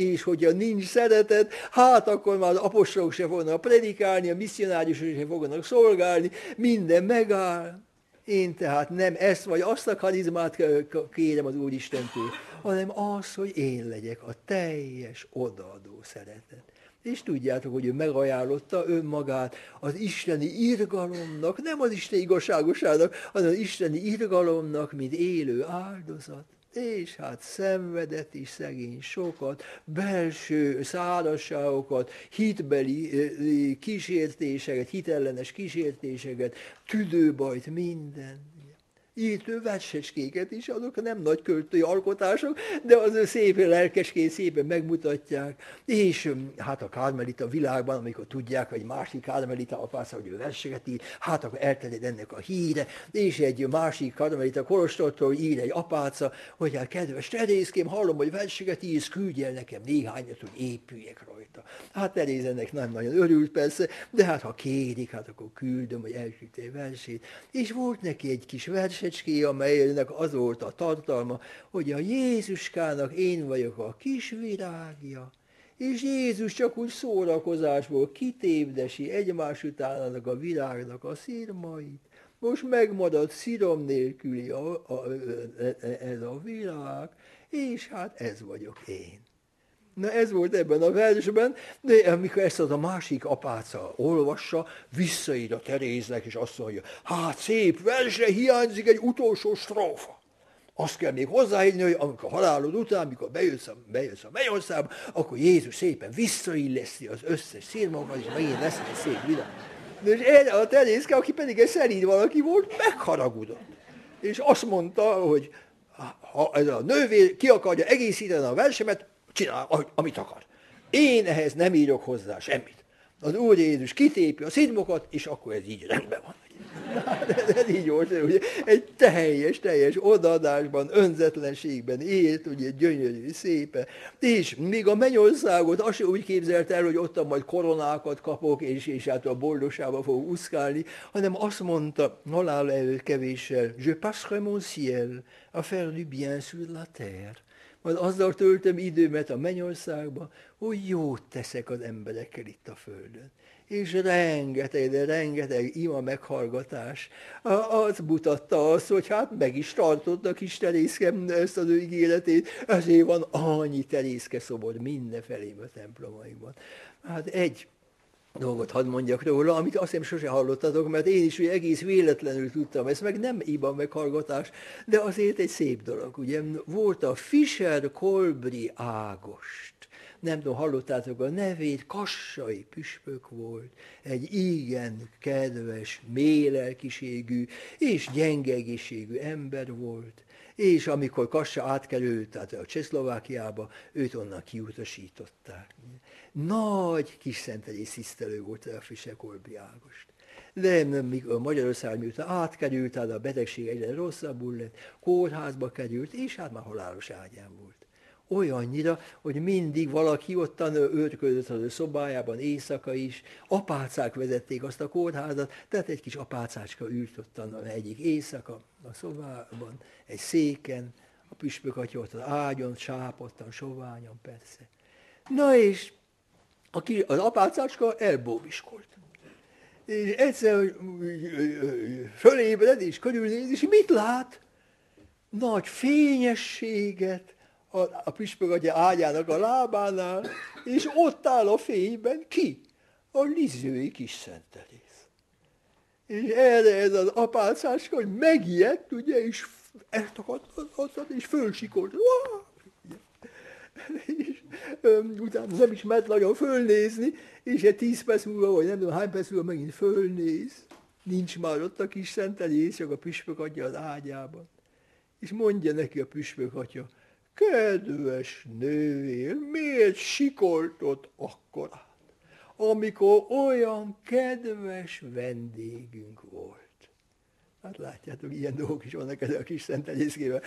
és hogyha nincs szeretet, hát akkor már az apostolok se fognak predikálni, a misszionáriusok se fognak szolgálni, minden megáll. Én tehát nem ezt vagy azt a karizmát kérem az Úristentől, hanem az, hogy én legyek a teljes odaadó szeretet. És tudjátok, hogy ő megajánlotta önmagát az isteni irgalomnak, nem az isteni igazságosának, hanem az isteni irgalomnak, mint élő áldozat és hát szenvedett is szegény sokat, belső szárazságokat, hitbeli kísértéseket, hitellenes kísértéseket, tüdőbajt, minden írt ő versecskéket is, azok nem nagy költői alkotások, de az szépen lelkeskén szépen megmutatják. És hát a Kármelita világban, amikor tudják, hogy másik Kármelita apáca, hogy ő verseket ír, hát akkor elterjed ennek a híre, és egy másik Kármelita kolostortól ír egy apáca, hogy hát kedves Terészkém, hallom, hogy verseket írsz, küldj el nekem néhányat, hogy épüljek rajta. Hát Teréz ennek nem nagyon örült persze, de hát ha kérik, hát akkor küldöm, hogy elküldte versét. És volt neki egy kis vers, versecské, amelynek az volt a tartalma, hogy a Jézuskának én vagyok a kis virágja, és Jézus csak úgy szórakozásból kitépdesi egymás utánának a virágnak a szirmait. Most megmaradt szírom nélküli a, a, a, ez a virág, és hát ez vagyok én. Na ez volt ebben a versben, de amikor ezt az a másik apáca olvassa, visszaír a Teréznek, és azt mondja, hát szép verse, hiányzik egy utolsó strófa. Azt kell még hozzáírni, hogy amikor halálod után, amikor bejössz a, bejössz a mennyországba, akkor Jézus szépen visszailleszti az összes szírmokat, és megint lesz egy szép világ. És erre a terészke, aki pedig egy szerint valaki volt, megharagudott. És azt mondta, hogy ha ez a nővér ki akarja egészíteni a versemet, csinál, amit akar. Én ehhez nem írok hozzá semmit. Az Úr Jézus kitépi a szidmokat, és akkor ez így rendben van. Ez, ez így volt, ugye, egy teljes, teljes odaadásban, önzetlenségben élt, ugye gyönyörű, szépen. És még a mennyországot azt úgy képzelt el, hogy ott majd koronákat kapok, és, és hát a boldogságba fog úszkálni, hanem azt mondta halál előtt kevéssel, je passerai mon ciel à faire du bien sur la terre majd azzal töltöm időmet a mennyországba, hogy jót teszek az emberekkel itt a földön. És rengeteg, de rengeteg ima meghallgatás. Az mutatta azt, hogy hát meg is tartotta kis terészkem ezt az ő ígéretét, ezért van annyi terészke szobor mindenfelé a templomaikban. Hát egy dolgot hadd mondjak róla, amit azt hiszem sose hallottatok, mert én is ugye egész véletlenül tudtam ezt, meg nem iban meghallgatás, de azért egy szép dolog. Ugye volt a Fischer Kolbri Ágost, nem tudom, hallottátok a nevét, kassai püspök volt, egy igen kedves, mélelkiségű és gyenge egészségű ember volt, és amikor Kassa átkerült, tehát a Csehszlovákiába, őt onnan kiutasították. Nagy kis szentelés tisztelő volt a Fischer Ágost. De mikor Magyarország miután átkerült, tehát a betegség egyre rosszabbul lett, kórházba került, és hát már halálos ágyán volt. Olyannyira, hogy mindig valaki ottan őrködött az ő szobájában, éjszaka is, apácák vezették azt a kórházat, tehát egy kis apácácska ült ottan egyik éjszaka a szobában, egy széken, a püspök atya ott az ágyon, sápottan, soványan persze. Na és aki az apácácska elbóbiskolt. És egyszer fölébred és körülnéz, és mit lát? Nagy fényességet a, a püspök atya ágyának a lábánál, és ott áll a fényben ki? A lizői kis szentelész. És erre ez az apácácska, hogy megijedt, ugye, és ezt akart, és fölsikolt. És utána nem is mert nagyon fölnézni, és egy tíz perc múlva, vagy nem tudom hány perc múlva megint fölnéz. Nincs már ott a kis szentelés, csak a püspök adja az ágyában. És mondja neki a püspök atya, kedves nővér, miért sikoltott akkorát, amikor olyan kedves vendégünk volt? Hát látjátok, ilyen dolgok is vannak ezzel a kis szentelészkével.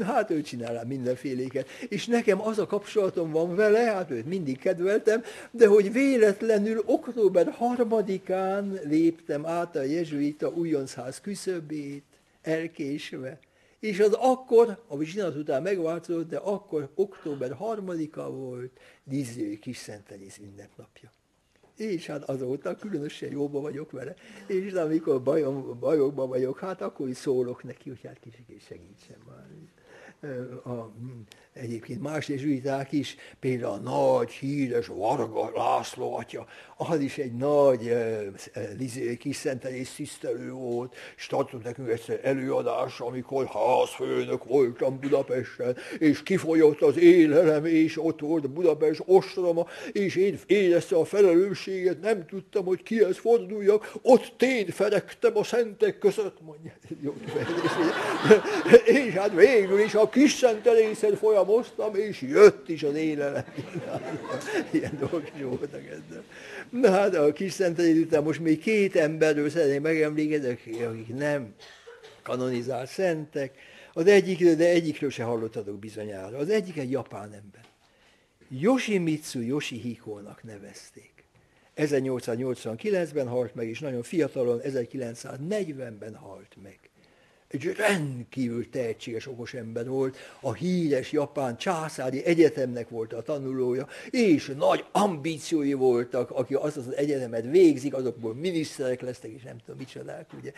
Hát ő csinál mindenféléket. És nekem az a kapcsolatom van vele, hát őt mindig kedveltem, de hogy véletlenül október harmadikán léptem át a jezsuita újoncház küszöbét, elkésve. És az akkor, a zsinat után megváltozott, de akkor október harmadika volt, díszlői kis szentelész ünnepnapja és hát azóta különösen jóban vagyok vele, és amikor bajom, bajokban vagyok, hát akkor is szólok neki, hogy hát kicsit segítsen már. A, egyébként más jezsuiták is, például a nagy, híres Varga László atya, az is egy nagy uh, kis szentelés tisztelő volt, és tartott nekünk egyszer előadás, amikor házfőnök voltam Budapesten, és kifolyott az élelem, és ott volt Budapest ostroma, és én éreztem a felelősséget, nem tudtam, hogy kihez forduljak, ott ferektem a szentek között, mondja, jó és hát végül is a kis szentelészen folyamoztam, és jött is az élelem. Ilyen dolgok is voltak ezzel. Na hát a kis szentelés után most még két emberről szeretném megemlékezni, akik nem kanonizált szentek. Az egyikről, de egyikről se hallottatok bizonyára. Az egyik egy japán ember. Yoshimitsu Yoshihiko-nak nevezték. 1889-ben halt meg, és nagyon fiatalon, 1940-ben halt meg egy rendkívül tehetséges, okos ember volt, a híres japán császári egyetemnek volt a tanulója, és nagy ambíciói voltak, aki azt az egyetemet végzik, azokból miniszterek lesznek, és nem tudom micsodák, ugye.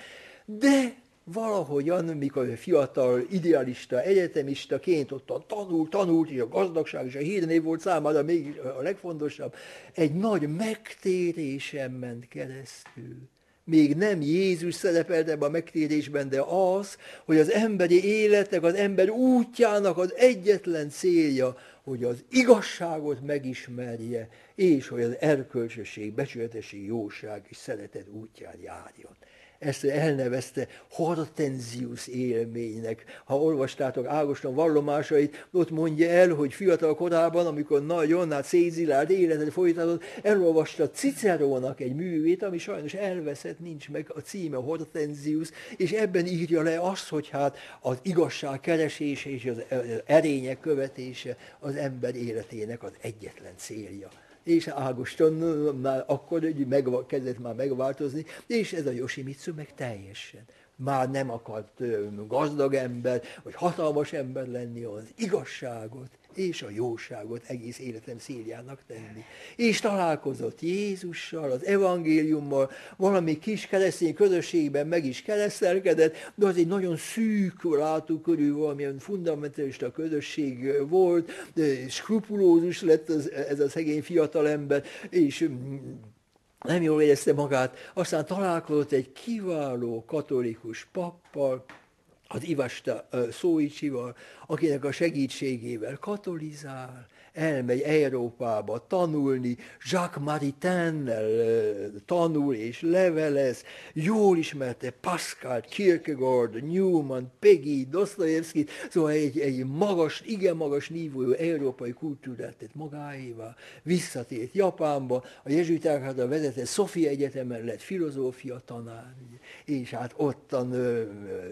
De valahogyan, mikor fiatal, idealista, egyetemistaként ott tanult, tanult, és a gazdagság és a hírnév volt számára még a legfontosabb, egy nagy megtérésen ment keresztül még nem Jézus szerepelt ebben a megtérésben, de az, hogy az emberi életnek, az ember útjának az egyetlen célja, hogy az igazságot megismerje, és hogy az erkölcsösség, becsületesség, jóság és szeretet útján járjon ezt elnevezte Hortensius élménynek. Ha olvastátok Ágoston vallomásait, ott mondja el, hogy fiatal korában, amikor nagyon hát szétzilárd életet folytatott, elolvasta Cicerónak egy művét, ami sajnos elveszett, nincs meg a címe Hortensius, és ebben írja le azt, hogy hát az igazság keresése és az erények követése az ember életének az egyetlen célja és Ágoston már akkor meg, kezdett már megváltozni, és ez a Yoshimitsu meg teljesen. Már nem akart gazdag ember, vagy hatalmas ember lenni, az igazságot és a jóságot egész életem szírjának tenni. És találkozott Jézussal, az evangéliummal, valami kis keresztény közösségben meg is keresztelkedett, de az egy nagyon szűk látókörű, valamilyen fundamentalista közösség volt, skrupulózus lett az, ez a szegény fiatalember, és mm, nem jól érezte magát, aztán találkozott egy kiváló katolikus pappal, az Ivasta Szóicsival, akinek a segítségével katolizál, elmegy Európába tanulni, Jacques Maritennel tanul és levelez, jól ismerte Pascal, Kierkegaard, Newman, Peggy, Dostoyevsky, szóval egy, egy magas, igen magas nívójú európai kultúrát tett magáévá, visszatért Japánba, a jezsuiták a vezetett Sofia Egyetemen lett filozófia tanár, és hát ottan,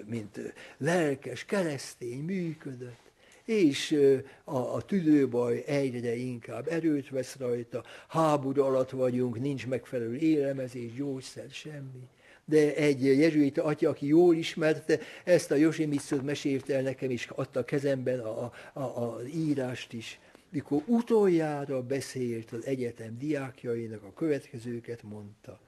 mint lelkes keresztény működött és a, a tüdőbaj egyre inkább erőt vesz rajta, háború alatt vagyunk, nincs megfelelő élemezés, gyógyszer, semmi. De egy jezsuita atya, aki jól ismerte, ezt a Josimitzot mesélte el nekem, és adta a kezemben a, a, a, az írást is, mikor utoljára beszélt az egyetem diákjainak, a következőket mondta.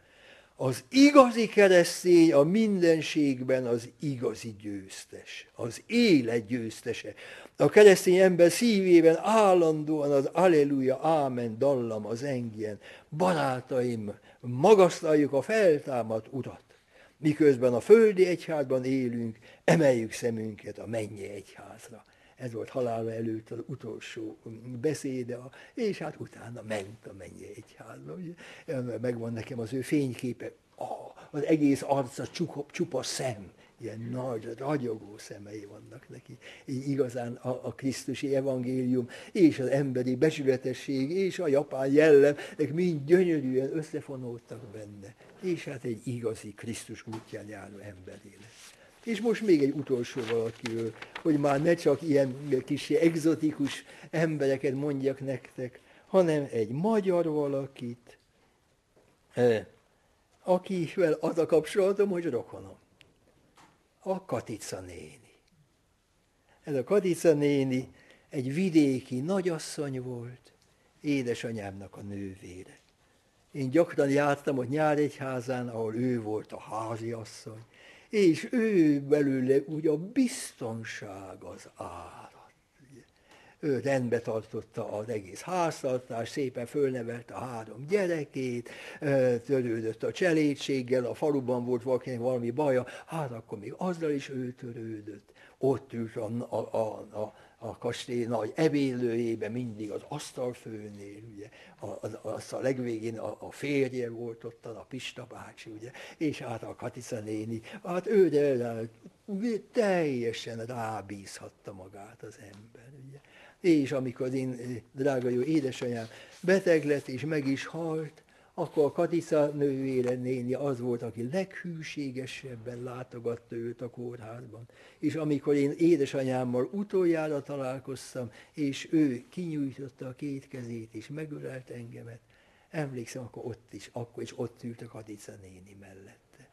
Az igazi keresztény a mindenségben az igazi győztes, az élet győztese. A keresztény ember szívében állandóan az Alleluja, Ámen dallam az engien. Barátaim, magasztaljuk a feltámadt urat. Miközben a földi egyházban élünk, emeljük szemünket a mennyi egyházra. Ez volt halála előtt az utolsó beszéde, és hát utána ment a mennyi egyházba. Ugye? Megvan nekem az ő fényképe, az egész arca csupa, csupa szem, ilyen nagy, ragyogó szemei vannak neki. Így igazán a, a Krisztusi evangélium, és az emberi becsületesség, és a japán jellem, mind gyönyörűen összefonódtak benne. És hát egy igazi Krisztus útján járó ember élet. És most még egy utolsó valakiről, hogy már ne csak ilyen kis egzotikus embereket mondjak nektek, hanem egy magyar valakit, akivel az a kapcsolatom, hogy rokonom. A Katica néni. Ez a Katica néni egy vidéki nagyasszony volt, édesanyámnak a nővére. Én gyakran jártam ott nyáregyházán, ahol ő volt a háziasszony, és ő belőle úgy a biztonság az árat. Ő rendbe tartotta az egész háztartást, szépen fölnevelte a három gyerekét, törődött a cselédséggel, a faluban volt valakinek valami baja, hát akkor még azzal is ő törődött. Ott ült a, a, a, a a kastély nagy evélőjében mindig az asztalfőnél, ugye, az, az a legvégén a, a férje volt ott, a Pista bácsi, ugye, és hát a Katica néni, hát ő de, teljesen rábízhatta magát az ember, ugye. És amikor én, drága jó édesanyám, beteg lett és meg is halt, akkor a Katica nővére néni az volt, aki leghűségesebben látogatta őt a kórházban. És amikor én édesanyámmal utoljára találkoztam, és ő kinyújtotta a két kezét, és megölelt engemet, emlékszem, akkor ott is, akkor is ott ült a Katica néni mellette.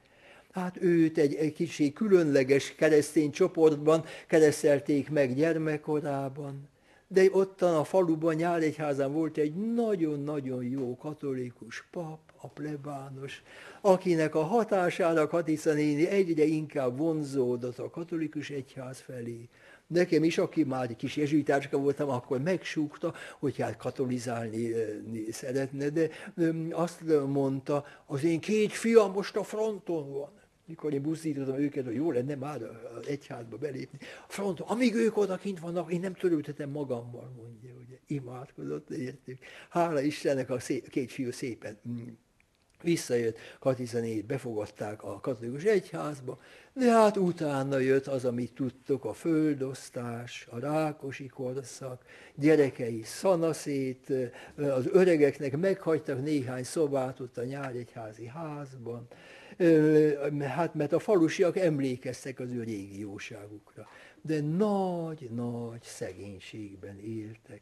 Hát őt egy, egy kicsi különleges keresztény csoportban keresztelték meg gyermekkorában, de ottan a faluban, Nyálegyházán volt egy nagyon-nagyon jó katolikus pap, a plebános, akinek a hatására Katica néni egyre inkább vonzódott a katolikus egyház felé. Nekem is, aki már egy kis jezsuitácska voltam, akkor megsúgta, hogy hát katolizálni szeretne, de azt mondta, az én két fiam most a fronton van mikor én buzdítottam őket, hogy jó lenne már az egyházba belépni. A fronton, amíg ők odakint vannak, én nem törődhetem magammal, mondja, ugye, imádkozott, értük. Hála Istennek a szép, két fiú szépen mm, visszajött, Katizenét befogadták a katolikus egyházba, de hát utána jött az, amit tudtok, a földosztás, a rákosi korszak, gyerekei szanaszét, az öregeknek meghagytak néhány szobát ott a nyáregyházi házban, hát mert a falusiak emlékeztek az ő régióságukra, de nagy-nagy szegénységben éltek.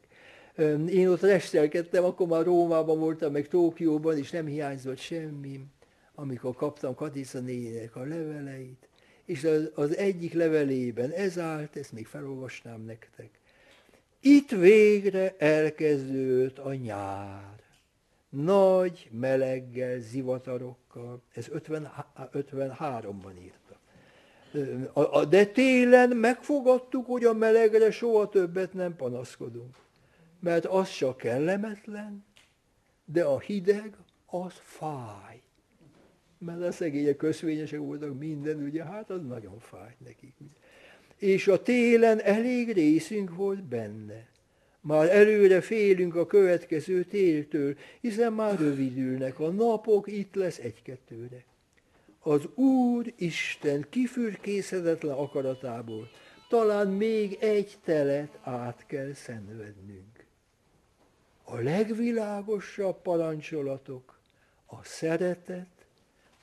Én ott restelkedtem, akkor már Rómában voltam, meg Tókióban, és nem hiányzott semmi, amikor kaptam Katica négynek a leveleit, és az, az egyik levelében ez állt, ezt még felolvasnám nektek. Itt végre elkezdődött a nyár nagy meleggel, zivatarokkal, ez 50, 53-ban írta. De télen megfogadtuk, hogy a melegre soha többet nem panaszkodunk, mert az csak kellemetlen, de a hideg az fáj. Mert a szegények köszvényesek voltak minden, ugye, hát az nagyon fájt nekik. És a télen elég részünk volt benne. Már előre félünk a következő téltől, hiszen már rövidülnek a napok, itt lesz egy-kettőre. Az Úr Isten kifürkészhetetlen akaratából talán még egy telet át kell szenvednünk. A legvilágosabb parancsolatok a szeretet,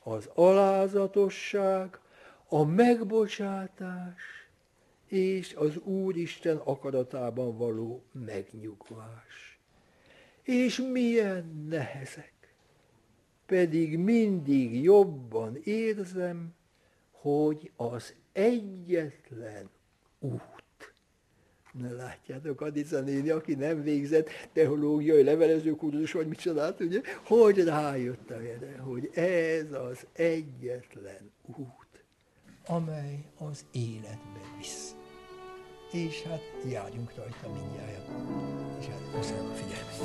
az alázatosság, a megbocsátás, és az Úristen akaratában való megnyugvás. És milyen nehezek, pedig mindig jobban érzem, hogy az egyetlen út. Na látjátok, Adica néni, aki nem végzett teológiai levelező kurzus, vagy mit csinált, ugye, hogy rájött erre, hogy ez az egyetlen út, amely az életbe visz és hát járjunk rajta mindjárt. És hát köszönöm a figyelmet.